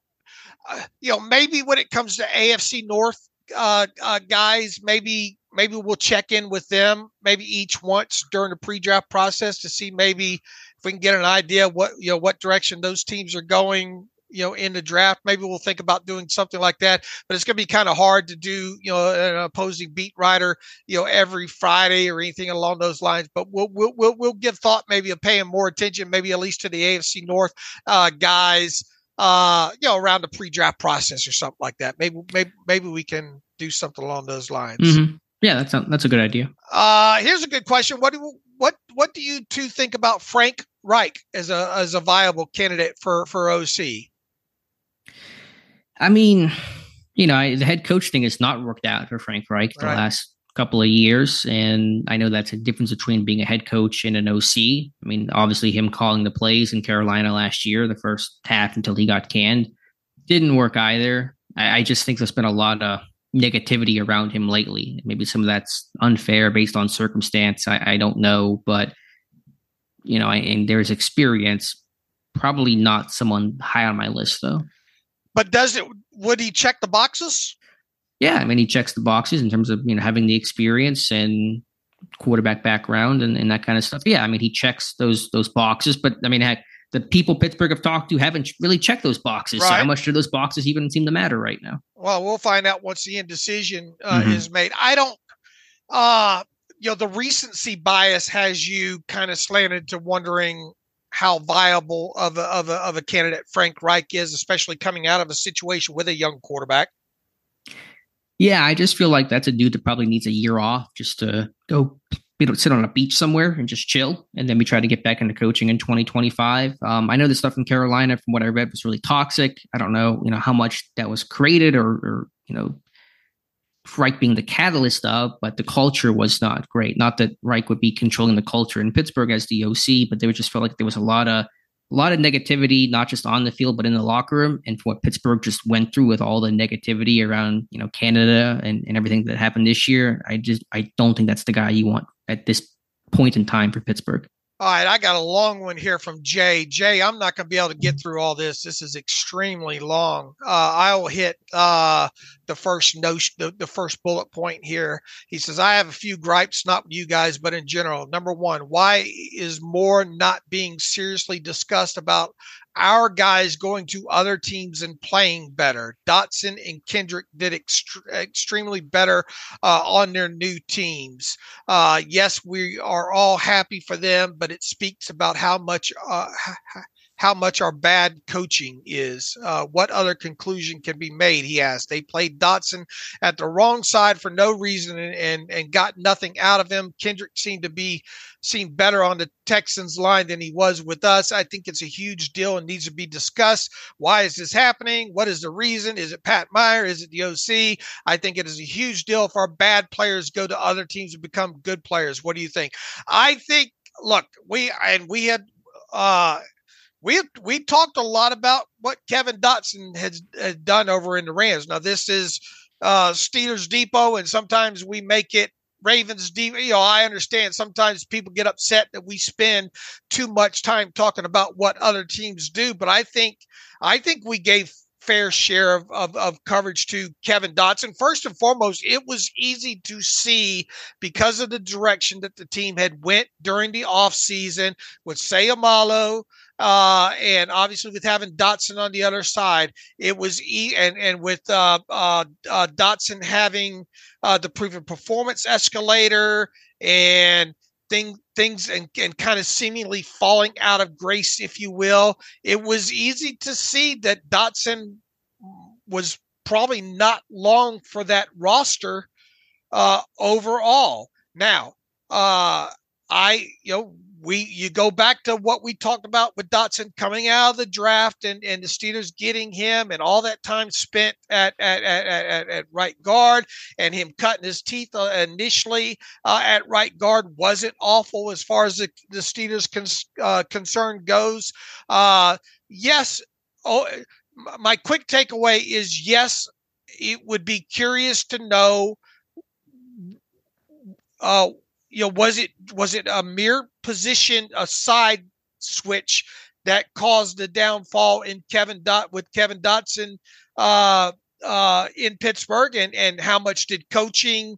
uh, you know, maybe when it comes to AFC North, uh, uh, guys, maybe maybe we'll check in with them maybe each once during the pre-draft process to see maybe if we can get an idea what you know what direction those teams are going you know in the draft. Maybe we'll think about doing something like that but it's going to be kind of hard to do you know an opposing beat writer you know every friday or anything along those lines but we'll we'll we'll, we'll give thought maybe of paying more attention maybe at least to the afc north uh, guys uh, you know, around the pre-draft process or something like that. Maybe, maybe, maybe we can do something along those lines. Mm-hmm. Yeah, that's a, that's a good idea. Uh, here's a good question. What do what what do you two think about Frank Reich as a as a viable candidate for for OC? I mean, you know, the head coach thing has not worked out for Frank Reich the right. last couple of years. And I know that's a difference between being a head coach and an OC. I mean, obviously, him calling the plays in Carolina last year, the first half until he got canned, didn't work either. I, I just think there's been a lot of negativity around him lately. Maybe some of that's unfair based on circumstance. I, I don't know. But, you know, I, and there's experience. Probably not someone high on my list, though. But does it, would he check the boxes? Yeah, I mean, he checks the boxes in terms of you know having the experience and quarterback background and, and that kind of stuff. Yeah, I mean, he checks those those boxes. But I mean, heck, the people Pittsburgh have talked to haven't really checked those boxes. Right. So how much do those boxes even seem to matter right now? Well, we'll find out once the indecision uh, mm-hmm. is made. I don't. Uh, you know, the recency bias has you kind of slanted to wondering how viable of a, of a, of a candidate Frank Reich is, especially coming out of a situation with a young quarterback. Yeah, I just feel like that's a dude that probably needs a year off just to go you know, sit on a beach somewhere and just chill. And then we try to get back into coaching in 2025. Um, I know the stuff in Carolina, from what I read, was really toxic. I don't know, you know, how much that was created or, or you know, Reich being the catalyst of, but the culture was not great. Not that Reich would be controlling the culture in Pittsburgh as the OC, but they just felt like there was a lot of a lot of negativity, not just on the field, but in the locker room. And what Pittsburgh just went through with all the negativity around, you know, Canada and, and everything that happened this year, I just I don't think that's the guy you want at this point in time for Pittsburgh. All right, I got a long one here from Jay. Jay, I'm not going to be able to get through all this. This is extremely long. Uh, I will hit uh, the first notion, the, the first bullet point here. He says, "I have a few gripes, not with you guys, but in general. Number one, why is more not being seriously discussed about our guys going to other teams and playing better. Dotson and Kendrick did ext- extremely better uh, on their new teams. Uh, yes, we are all happy for them, but it speaks about how much uh, how much our bad coaching is. Uh, what other conclusion can be made? He asked. They played Dotson at the wrong side for no reason and, and, and got nothing out of him. Kendrick seemed to be seen better on the Texans line than he was with us. I think it's a huge deal and needs to be discussed. Why is this happening? What is the reason? Is it Pat Meyer? Is it the OC? I think it is a huge deal if our bad players go to other teams and become good players. What do you think? I think look, we and we had uh we we talked a lot about what Kevin Dotson has, has done over in the Rams. Now this is uh, Steelers Depot, and sometimes we make it Ravens Depot. You know, I understand sometimes people get upset that we spend too much time talking about what other teams do, but I think I think we gave fair share of, of, of, coverage to Kevin Dotson. First and foremost, it was easy to see because of the direction that the team had went during the offseason with Seumalo, uh, and obviously with having Dotson on the other side, it was e- and and with uh, uh, uh Dotson having uh, the proven performance escalator and thing, things and, and kind of seemingly falling out of grace, if you will, it was easy to see that Dotson was probably not long for that roster uh, overall. Now, uh, I you know we you go back to what we talked about with Dotson coming out of the draft and, and the Steelers getting him and all that time spent at at, at, at, at right guard and him cutting his teeth uh, initially uh, at right guard wasn't awful as far as the, the Steelers con- uh, concern goes. Uh, yes, oh, my quick takeaway is yes, it would be curious to know uh, you know, was it was it a mere position, a side switch that caused the downfall in Kevin Dot with Kevin Dotson uh, uh, in Pittsburgh, and and how much did coaching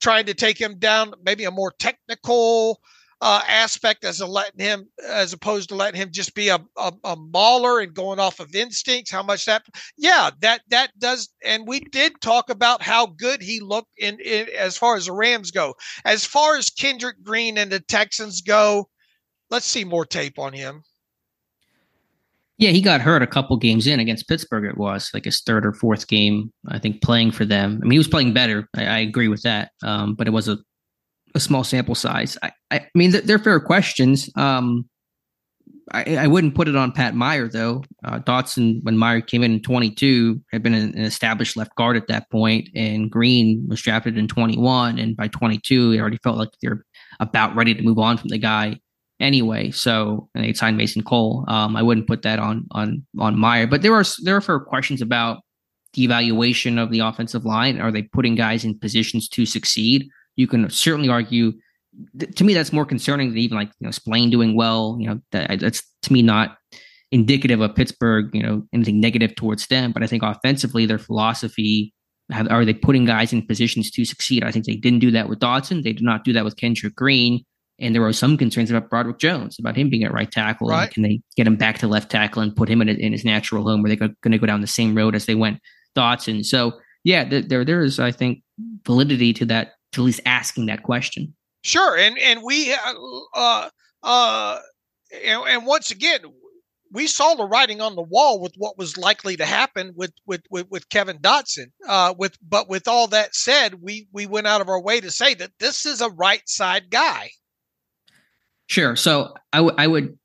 trying to take him down, maybe a more technical uh, aspect as a letting him as opposed to letting him just be a, a, a mauler and going off of instincts how much that yeah that that does and we did talk about how good he looked in, in as far as the rams go as far as kendrick green and the texans go let's see more tape on him yeah, he got hurt a couple games in against Pittsburgh. It was like his third or fourth game, I think, playing for them. I mean, he was playing better. I, I agree with that. Um, but it was a a small sample size. I, I mean, they're fair questions. Um, I, I, wouldn't put it on Pat Meyer though. Uh, Dotson, when Meyer came in in 22, had been an, established left guard at that point, and Green was drafted in 21, and by 22, it already felt like they're about ready to move on from the guy anyway. So, and they signed Mason Cole. Um, I wouldn't put that on on on Meyer, but there are there are fair questions about the evaluation of the offensive line. Are they putting guys in positions to succeed? You can certainly argue. Th- to me, that's more concerning than even like you know Spillane doing well. You know, that, that's to me not indicative of Pittsburgh. You know, anything negative towards them. But I think offensively, their philosophy have, are they putting guys in positions to succeed? I think they didn't do that with Dotson. They did not do that with Kendrick Green. And there were some concerns about Broderick Jones, about him being at right tackle. Right. can they get him back to left tackle and put him in, a, in his natural home where they're going to go down the same road as they went Dotson? So, yeah, there there is, I think, validity to that to at least asking that question. Sure, and and we uh uh, uh and, and once again we saw the writing on the wall with what was likely to happen with with with, with Kevin Dotson. Uh, with but with all that said, we we went out of our way to say that this is a right side guy. Sure. So I, w- I would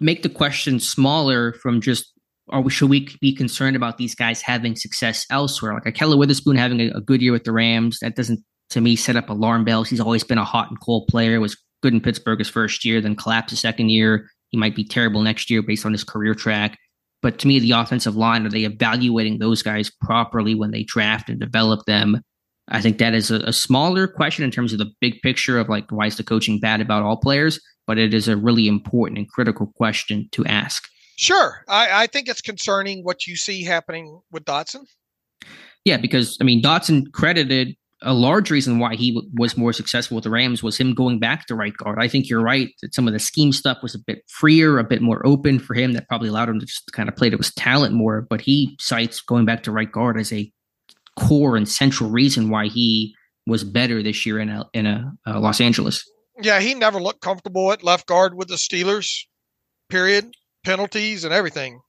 make the question smaller from just or should we be concerned about these guys having success elsewhere? Like Ahkello Witherspoon having a, a, good year with the Rams, that doesn't to me set up alarm bells. He's always been a hot and cold player. Was good in Pittsburgh his first year, then collapsed the second year. he might be terrible next year based on his career track. But to me, the offensive line, are they evaluating those guys properly when they draft and develop them? I think that is a, a, smaller question in terms of the big picture of like why is the coaching bad about all players, but it is a really important and critical question to ask. Sure, I, I think it's concerning what you see happening with Dotson. Yeah, because I mean Dotson credited a large reason why he w- was more successful with the Rams was him going back to right guard. I think you're right that some of the scheme stuff was a bit freer, a bit more open for him. That probably allowed him to just kind of play to his talent more. But he cites going back to right guard as a core and central reason why he was better this year in a, in a, uh, Los Angeles. Yeah, he never looked comfortable at left guard with the Steelers. Period. Penalties and everything.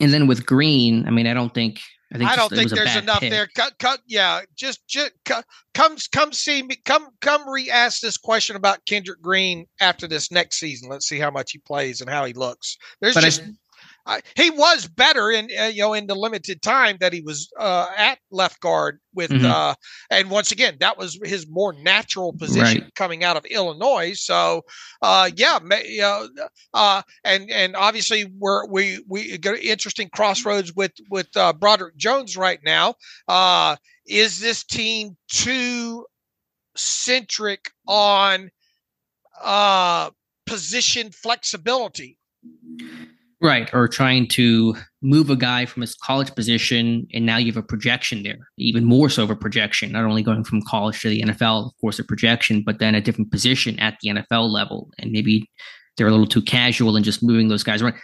And then with Green, I mean, I don't think I, think I don't think there's enough pick. there. Cut, cut. Yeah, just, just cut, come, come see me. Come, come re-ask this question about Kendrick Green after this next season. Let's see how much he plays and how he looks. There's but just I, he was better in uh, you know in the limited time that he was uh, at left guard with mm-hmm. uh, and once again that was his more natural position right. coming out of Illinois so uh, yeah you know, uh, and and obviously we're we we got interesting crossroads with with uh, Broderick Jones right now is this team too centric on position flexibility Right. Or trying to move a guy from his college position, and now you have a projection there, even more so of a projection, not only going from college to the NFL, of course, a projection, but then a different position at the NFL level. And maybe they're a little too casual in just moving those guys around.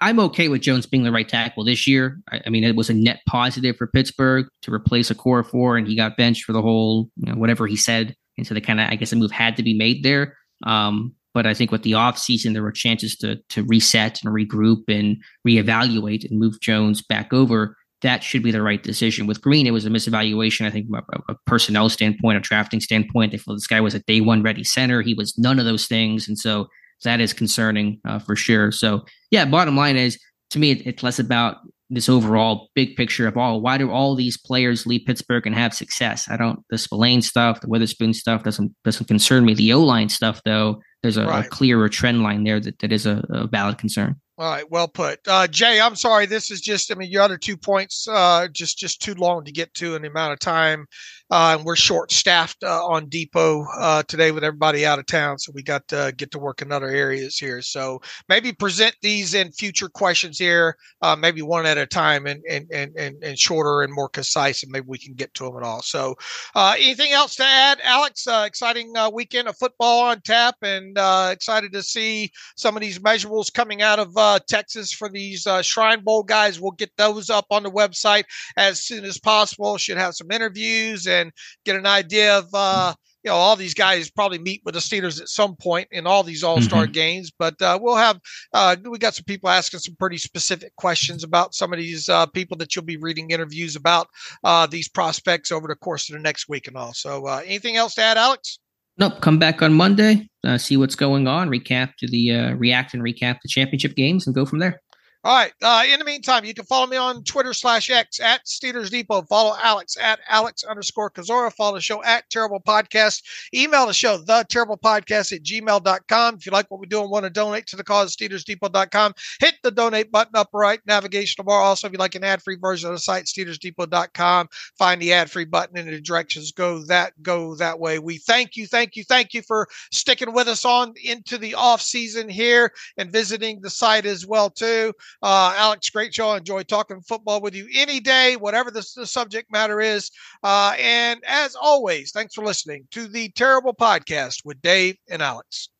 I'm okay with Jones being the right tackle this year. I, I, mean, it was a net positive for Pittsburgh to replace Okorafor, and he got benched for the whole, you know, whatever he said. And so they kind of, I guess, a move had to be made there. Um, but I think with the offseason, there were chances to to reset and regroup and reevaluate and move Jones back over. That should be the right decision. With Green, it was a misevaluation. I think from a, a personnel standpoint, a drafting standpoint, they felt this guy was a day one ready center. He was none of those things, and so that is concerning uh, for sure. So yeah, bottom line is to me, it, it's less about this overall big picture of all why do all these players leave Pittsburgh and have success? I don't the Spillane stuff, the Witherspoon stuff doesn't doesn't concern me. The O line stuff though, there's a, right. a, clearer trend line there that, that is a, a valid concern. All right, well put, uh, Jay. I'm sorry. This is just, I mean, your other two points, uh, just just too long to get to in the amount of time. Uh, and we're short staffed uh, on Depot uh, today with everybody out of town, so we got to get to work in other areas here. So maybe present these in future questions here, uh, maybe one at a time, and and and and, shorter and more concise, and maybe we can get to them at all. So, uh, anything else to add, Alex? Uh, exciting weekend of football on tap, and excited to see some of these measurables coming out of Texas for these Shrine Bowl guys. We'll get those up on the website as soon as possible. Should have some interviews and and get an idea of uh, you know all these guys probably meet with the Steelers at some point in all these All Star mm-hmm. games. But uh, we'll have uh, we got some people asking some pretty specific questions about some of these uh, people that you'll be reading interviews about uh, these prospects over the course of the next week and all. So uh, anything else to add, Alex? Nope. Come back on Monday, uh, see what's going on, recap to the react and recap the championship games, and go from there. All right. Uh, in the meantime, you can follow me on Twitter slash X at Steelers Depot. Follow Alex at Alex underscore Kozora. Follow the show at Terrible Podcast. Email the show, the terrible podcast at gmail.com. If you like what we do and want to donate to the cause, SteelersDepot.com. Hit the donate button up right, navigation bar. Also, if you like an ad free version of the site, SteelersDepot.com. Find the ad free button in the directions. Go that, go that way. We thank you, thank you, thank you for sticking with us on into the off season here and visiting the site as well, too. Uh, Alex, great show. I enjoy talking football with you any day, whatever the, the subject matter is. Uh, and as always, thanks for listening to the Terrible Podcast with Dave and Alex.